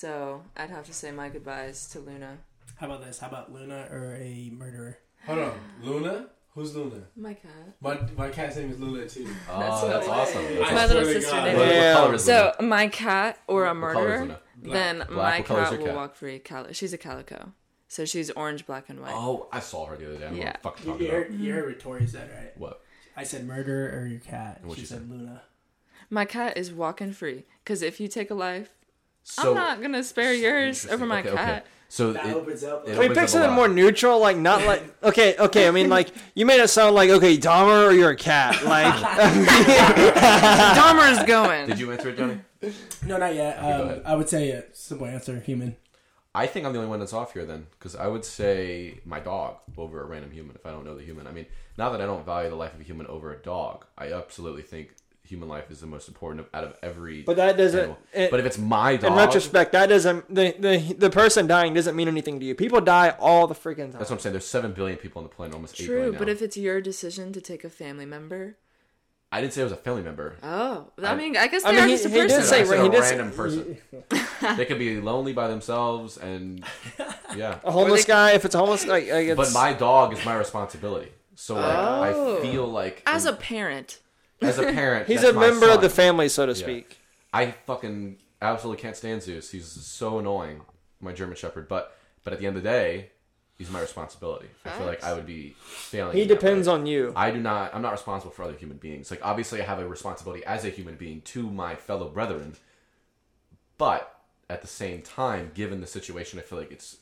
So I'd have to say my goodbyes to Luna. How about this? How about Luna or a murderer? Hold on, Luna. Who's Luna? My cat. My my cat's name is Luna too. Oh, That's that's, awesome. That's I awesome. My little sister God. named What, her. what Yeah. is Luna? So my cat or a What color is murderer, then my What color is cat will cat? walk free. Cal- she's a calico, so she's orange, black, and white. Oh, I saw her the other day. I don't Yeah. what the You, you're talking you, about. heard, you heard what Tori said, right? What? I said murderer or your cat. And what'd she you said say? Luna. My cat is walking free because if you take a life, So I'm not gonna spare yours over my Okay, okay. cat. So That it, opens up. it Can we pick something more neutral? Like not like okay, okay. I mean, like you made it sound like okay, Dahmer or you're a cat. Like Dahmer's going. Did you answer it, Johnny? no, not yet. go Um. I would say a simple answer: human. I think I'm the only one that's off here then, because I would say my dog over a random human if I don't know the human. I mean, not that I don't value the life of a human over a dog. I absolutely think human life is the most important out of every. But that doesn't. It, but if it's my dog, in retrospect, that doesn't the, the the person dying doesn't mean anything to you. People die all the freaking time. that's what I'm saying. There's seven billion people on the planet, almost eight True, billion now. but if it's your decision to take a family member, I didn't say it was a family member. oh, I, I- mean, I guess I mean, are he- just a he did person. I say- said he a did say- random person. they could be lonely by themselves, and yeah. a homeless they- guy. If it's homeless, like, like it's, But my dog is my responsibility. So like, Oh. I feel like As a parent, as a parent, he's that's a my member of the family, so to Yeah. speak. I fucking absolutely can't stand Zeus. He's so annoying, my German Shepherd. But but at the end of the day, he's my responsibility. I feel like I would be failing. He depends on you. I do not. I'm not responsible for other human beings. Like obviously, I have a responsibility as a human being to my fellow brethren. But at the same time, given the situation, I feel like it's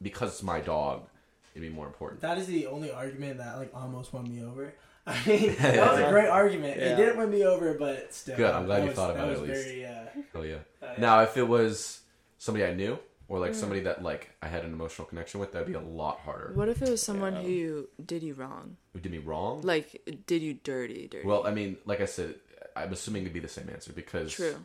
because it's my dog. It'd be more important. That is the only argument that like almost won me over. I mean, that was a great argument. Yeah. It didn't win me over, but still. Good, I'm glad that you was- thought about that it was at least. Very, uh, Oh yeah. uh, Now, if it was somebody I knew or like somebody that like I had an emotional connection with, that'd be a lot harder. what if it was someone who you did you wrong, Who did me wrong? like did you dirty, dirty? Well, I mean, like I said, I'm assuming it'd be the same answer because True.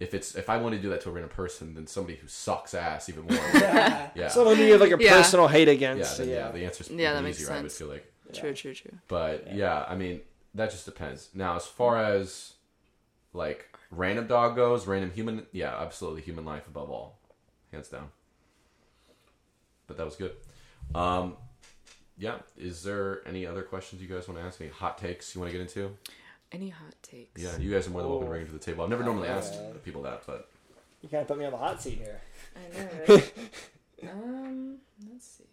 if it's if I want to do that to a random person, then somebody who sucks ass even more. yeah. yeah. Someone you have like a Yeah. personal hate yeah, against. then, Yeah, yeah, the answer's Yeah, that even makes easier. I would feel like, True, true, true. but yeah. I mean, that just depends. Now, as far as like random dog goes, random human, yeah, absolutely human life above all, hands down. But that was good. Um, yeah. Is there any other questions you guys want to ask? Any hot takes you want to get into? Any hot takes? Yeah, you guys are more than welcome to Oh. bring it to the table. I've never normally asked Uh, people that, but you kind of put me on the hot seat here. I know. Right? um, let's see.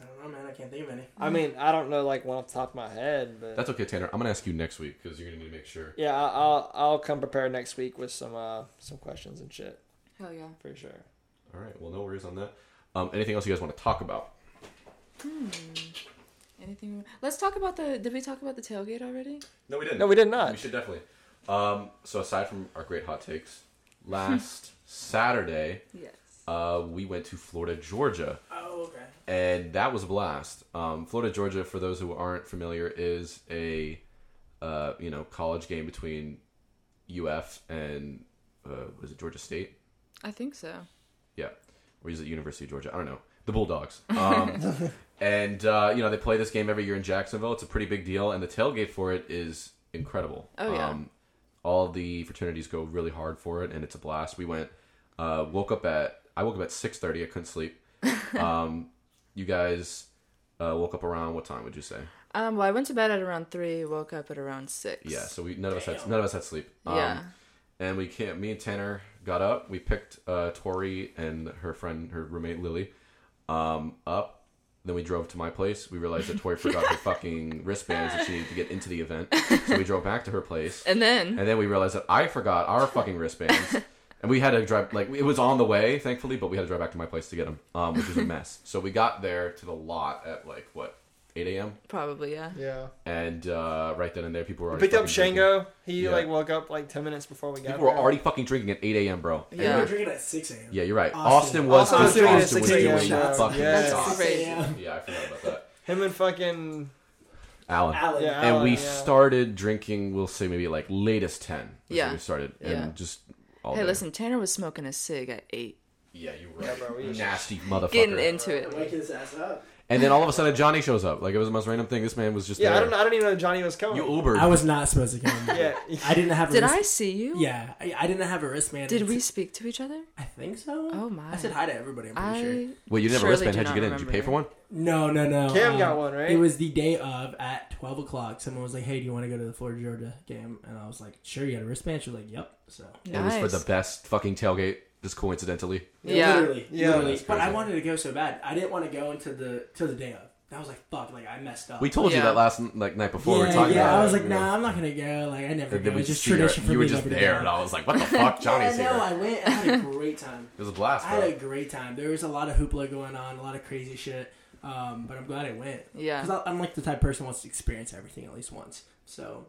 I don't know, man. I can't think you many. I mean, I don't know like one off the top of my head, but That's okay, Tanner. I'm gonna ask you next week because you're gonna need to make sure. yeah, I- I'll I'll come prepared next week with some uh some questions and shit Hell yeah. for sure. All right. Well, no worries on that. Um, anything else you guys want to talk about? Anything? Let's talk about the. Did we talk about the tailgate already? No, we didn't. No, we did not. We should definitely. Um, so aside from our great hot takes, last Saturday Yes. Uh, we went to Florida, Georgia, Oh, okay. and that was a blast. Um, Florida, Georgia, for those who aren't familiar, is a uh, you know college game between UF and uh, what is it Georgia State? I think so. Yeah, or is it University of Georgia? I don't know. The Bulldogs. Um, and uh, you know they play this game every year in Jacksonville. It's a pretty big deal, and the tailgate for it is incredible. Oh, yeah. Um, all the fraternities go really hard for it, and it's a blast. We went. Uh, woke up at I woke up at six thirty. I couldn't sleep. um, you guys uh, woke up around what time would you say? Um. Well, I went to bed at around three. Woke up at around six. Yeah, so we none of us had none of us had sleep. Um, Yeah. and we can't. Me and Tanner got up. We picked uh, Tori and her friend, her roommate Lily, um, up. Then we drove to my place. We realized that Tori forgot her fucking wristbands that she needed to get into the event. So we drove back to her place, And then. and then we realized that I forgot our fucking wristbands. And we had to drive like it was on the way, thankfully, but we had to drive back to my place to get them, um, which was a mess. So we got there to the lot at like what eight a.m. Probably yeah. Yeah. and uh, right then and there, people were already Picked up fucking drinking. Shango. He Yeah. like woke up like ten minutes before we got People were there. already fucking drinking at eight a.m., bro. And we Yeah. were drinking at 6 a.m. Yeah, you're right. Austin. Austin, was Austin was Austin, doing at was 6 doing a.m., fucking Yes. shots. Crazy. Yeah, I forgot about that. him and fucking Alan. Alan. Yeah. And Alan, we yeah. started drinking. We'll say maybe like latest ten. Yeah. we started Yeah. and just all Hey, day. listen. Tanner was smoking a cig at eight. Yeah, you were Yeah, bro, we- nasty motherfucker. Getting into it. Wake his ass up. and then all of a sudden Johnny shows up. Like it was the most random thing. This man was just yeah. there. I don't know. I don't even know Johnny was coming. You Ubered. I was not supposed to come. Yeah. I didn't have. A Did wrist- I see you? Yeah, I, I didn't have a wristband. Did we speak to each other? I think so. Oh my. I said hi to everybody. I'm pretty I. sure. Wait, you didn't have a surely wristband? do How'd you not get in? Did you pay for one? No, no, no. Cam um, got one, right? It was the day of at 12 o'clock. Someone was like, "Hey, do you want to go to the Florida Georgia game?" And I was like, "Sure." You got a wristband? She was like, "Yep." So It was for the best fucking tailgate. Just coincidentally. Yeah. literally, Yeah. literally. That's But I wanted to go so bad. I didn't want to go into the to the day of. I was like, "Fuck!" Like I messed up. We told you that last like night before. we yeah, were talking yeah. about I was like, you "Nah, I'm not gonna go." Like I never And go. then we It's just see her- tradition for You me were just there, and I was like, "What the fuck? Johnny's yeah, here." no, I went. and I had a great time. It was a blast, I had a great time. There was a lot of hoopla going on, a lot of crazy shit. Um, but I'm glad I went. Yeah. Because I'm like the type of person who wants to experience everything at least once. So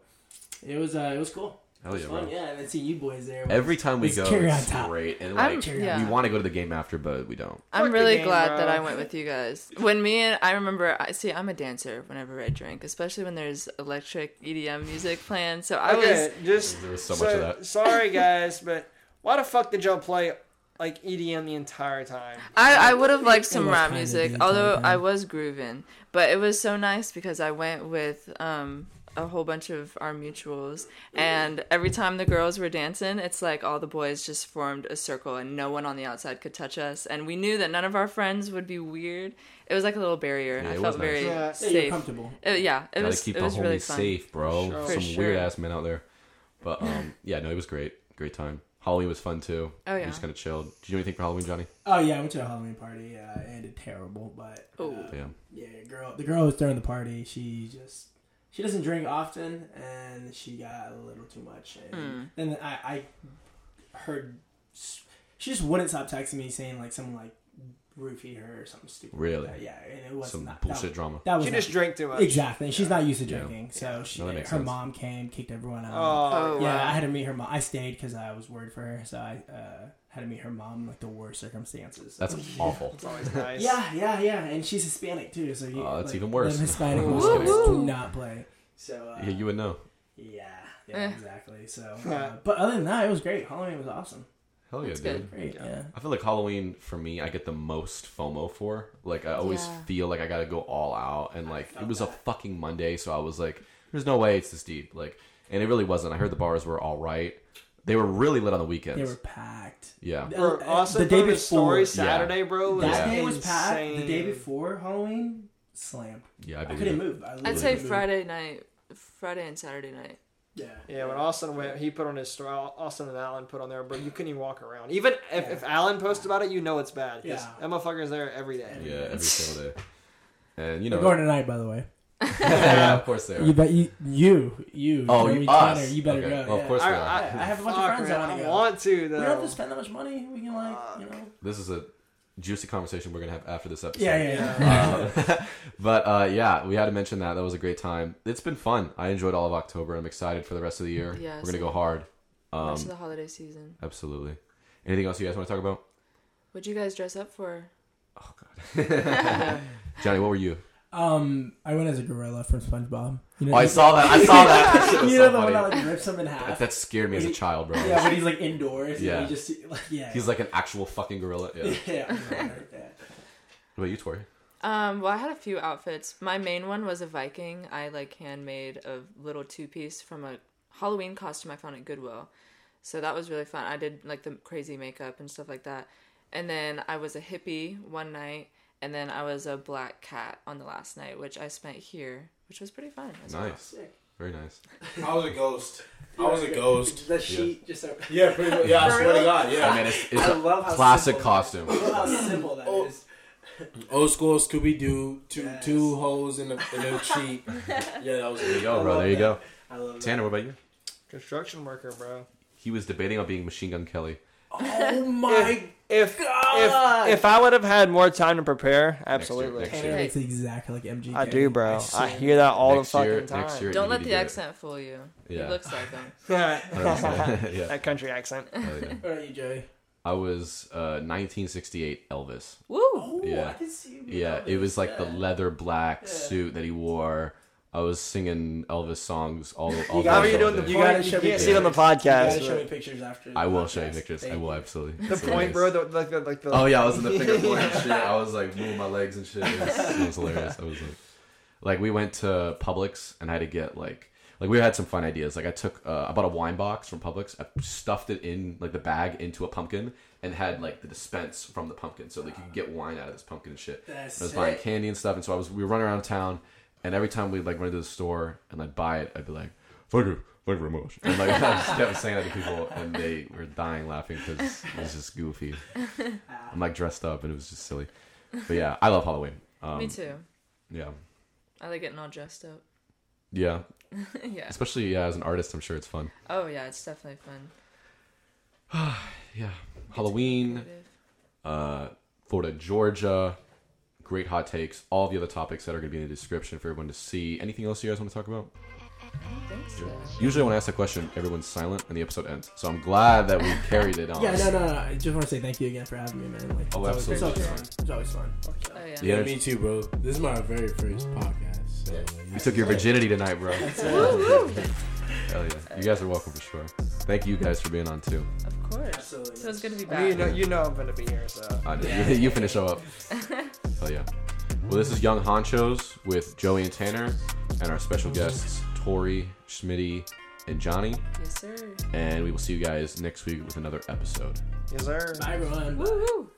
it was uh, it was cool. Hell it was yeah, fun. bro. Yeah, and then seeing you boys there. Was, Every time we go, cherry it's top. great, and like yeah. we want to go to the game after, but we don't. I'm Fuck really game, glad bro. that I went with you guys. When me and I remember, I see, I'm a dancer whenever I drink, especially when there's electric EDM music playing. So I okay, was, just There was so much of that. Sorry, guys, but why the fuck did y'all play like EDM the entire time? I, I would have liked some rap music, although I was grooving. But it was so nice because I went with um, a whole bunch of our mutuals, and every time the girls were dancing, it's like all the boys just formed a circle, and no one on the outside could touch us. And we knew that none of our friends would be weird. It was like a little barrier, and Yeah, I felt was nice. very Yeah. yeah, safe. comfortable. Uh, yeah, it Gotta was. keep It the was really fun. safe, bro. Sure. Some sure. weird ass men out there. But um, yeah, no, it was great. Great time. Halloween was fun too. Oh, We yeah. just kind of chilled. Did you do anything for Halloween, Johnny? Oh yeah, I went to a Halloween party. Uh, it ended terrible, but Oh. uh, Damn. yeah, girl. The girl who was throwing the party. She just she doesn't drink often, and she got a little too much. And Hmm. then I, I heard she just wouldn't stop texting me saying like someone like roofied her or something stupid. like Really? that. yeah, and it was Some not, bullshit That, drama. that was She not- just drank too much. exactly. She's not used to Yeah. drinking, so she No, her sense. mom came, kicked everyone out. Oh, Yeah, wow. I had to meet her mom. I stayed because I was worried for her, so I uh, had to meet her mom in like the worst circumstances. That's awful. it's always nice. yeah, yeah, yeah, and she's Hispanic too, so you, Oh, that's like, even worse. Hispanic Woo, Muslims do not play. So uh, Yeah, you would know. yeah, yeah, Eh. exactly. So, uh, but other than that, it was great. Halloween was awesome. Hell yeah, That's dude. good. Great, Yeah. yeah. I feel like Halloween for me, I get the most FOMO for. Like I always Yeah. feel like I gotta go all out, and like it felt was a fucking Monday, so I was like, "There's no way it's this deep." Like, and it really wasn't. I heard the bars were all right. They were really lit on the weekends. They were packed. Yeah, Bro, Uh, Austin the day before, story yeah. Saturday, bro. Was that Yeah. day was packed. The day insane. before Halloween, slammed. yeah, I I believe couldn't it. move. I I'd say couldn't move. Friday night, Friday and Saturday night. Yeah, Yeah, when Austin went, he put on his story. Austin and Alan put on there, but you couldn't even walk around. Even if, if Alan posts about it, you know it's bad. Yeah. that motherfucker's there every day. Yeah, every single day. and you We're know, going tonight, by the way. yeah, of course they are. You bet you you you. Oh, Jeremy you- Tanner, us. You better Okay. go. Well, of yeah. course we I, are. I, Yeah, I have a bunch of friends man, that wanna I want to We though. don't have to spend that much money. We can like you know. This is a juicy conversation we're gonna have after this episode. Yeah, yeah, yeah. Uh, but uh, yeah, we had to mention that. That was a great time. It's been fun. I enjoyed all of October. I'm excited for the rest of the year. Yeah, We're gonna go hard. Um, Rest of the holiday season. absolutely. Anything else you guys want to talk about? What'd you guys dress up for? Oh God, Johnny, what were you? Um, I went as a gorilla from SpongeBob. You know, Oh, I saw that. I saw that. That shit you so know the one that like rips him in half. that scared me as a child, bro. yeah, but he's like indoors. Yeah. Yeah, you just see, like yeah. He's like an actual fucking gorilla. Yeah. yeah. I heard that. What about you, Tori? Um, well, I had a few outfits. My main one was a Viking. I like handmade a little two piece from a Halloween costume I found at Goodwill. So that was really fun. I did like the crazy makeup and stuff like that. And then I was a hippie one night, and then I was a black cat on the last night, which I spent here, which was pretty fun. as well. Nice. Sick. Very nice. I was a ghost. I was a ghost. The sheet just. So, Yeah, pretty much. Yeah, I For swear to real? God. I Yeah. mean, it's, it's I a love how classic simple- costume. I love how simple that Oh. is. Old school Scooby Doo. Two Yes. two holes in a in a sheet. Yeah, that was. There you go, bro. There you that. go. I love that. Tanner, what about you? Construction worker, bro. He was debating on being Machine Gun Kelly. Oh my If God. if if I would have had more time to prepare, absolutely. next Tanner Hey. looks exactly like MGK. I do, bro. I swear. hear that all Next the fucking year- time. next year- Don't let the to do it. accent fool you. Yeah. He looks like him. yeah. that country accent. Hell yeah. What about you, Joey? I was uh, 1968 Elvis. Woo! Oh, Yeah. I can see you. Yeah, it was like the leather black Yeah. suit that he wore. I was singing Elvis songs all, all How day, are you doing the day. You gotta You show me can't see it on the pictures. You podcast. gotta show me pictures after. I the will show you podcast. pictures. I will absolutely. The It's point, hilarious. bro. The, like the like the. Oh yeah, I was in the finger point and shit. I was like moving my legs and shit. It was, it was hilarious. I was like, like we went to Publix and I had to get like, like we had some fun ideas. Like I took, uh, I bought a wine box from Publix. I stuffed it in like the bag into a pumpkin and had like the dispense from the pumpkin, so like you could get wine out of this pumpkin and shit. That's I was buying candy and stuff, and so I was we were running around town, and every time we'd like run into the store and I'd buy it, I'd be like, "Thank you, thank you very much," and like I just kept saying that to people, and they were dying laughing because it was just goofy. I'm like dressed up, and it was just silly. But yeah, I love Halloween. Um, Me too. Yeah, I like getting all dressed up. yeah, yeah. especially yeah as an artist, I'm sure it's fun. Oh yeah, it's definitely fun. Yeah, Halloween, uh, Florida, Georgia. Great hot takes. All the other topics that are going to be in the description for everyone to see. Anything else you guys want to talk about? So. Usually, when I ask a question, everyone's silent and the episode ends. So I'm glad that we carried it on. Yeah, no, no, no. I just want to say thank you again for having me, man. Like, Oh, it's always- It's always fun. It's always fun. Oh yeah. The Yeah, me too, bro. This is my very first podcast. So You took your virginity tonight, bro. Woo, woo. Hell yeah. You guys are welcome for sure. Thank you guys for being on too. Of course. Absolutely. So it's good to be I back. mean, you know, you know I'm gonna be here, so. I know. Yeah. You, you finish show up. Hell yeah. Well, this is Young Honchos with Joey and Tanner and our special guests, Tori, Smitty, and Johnny. Yes, sir. And we will see you guys next week with another episode. Yes, sir. Bye, everyone. Woohoo.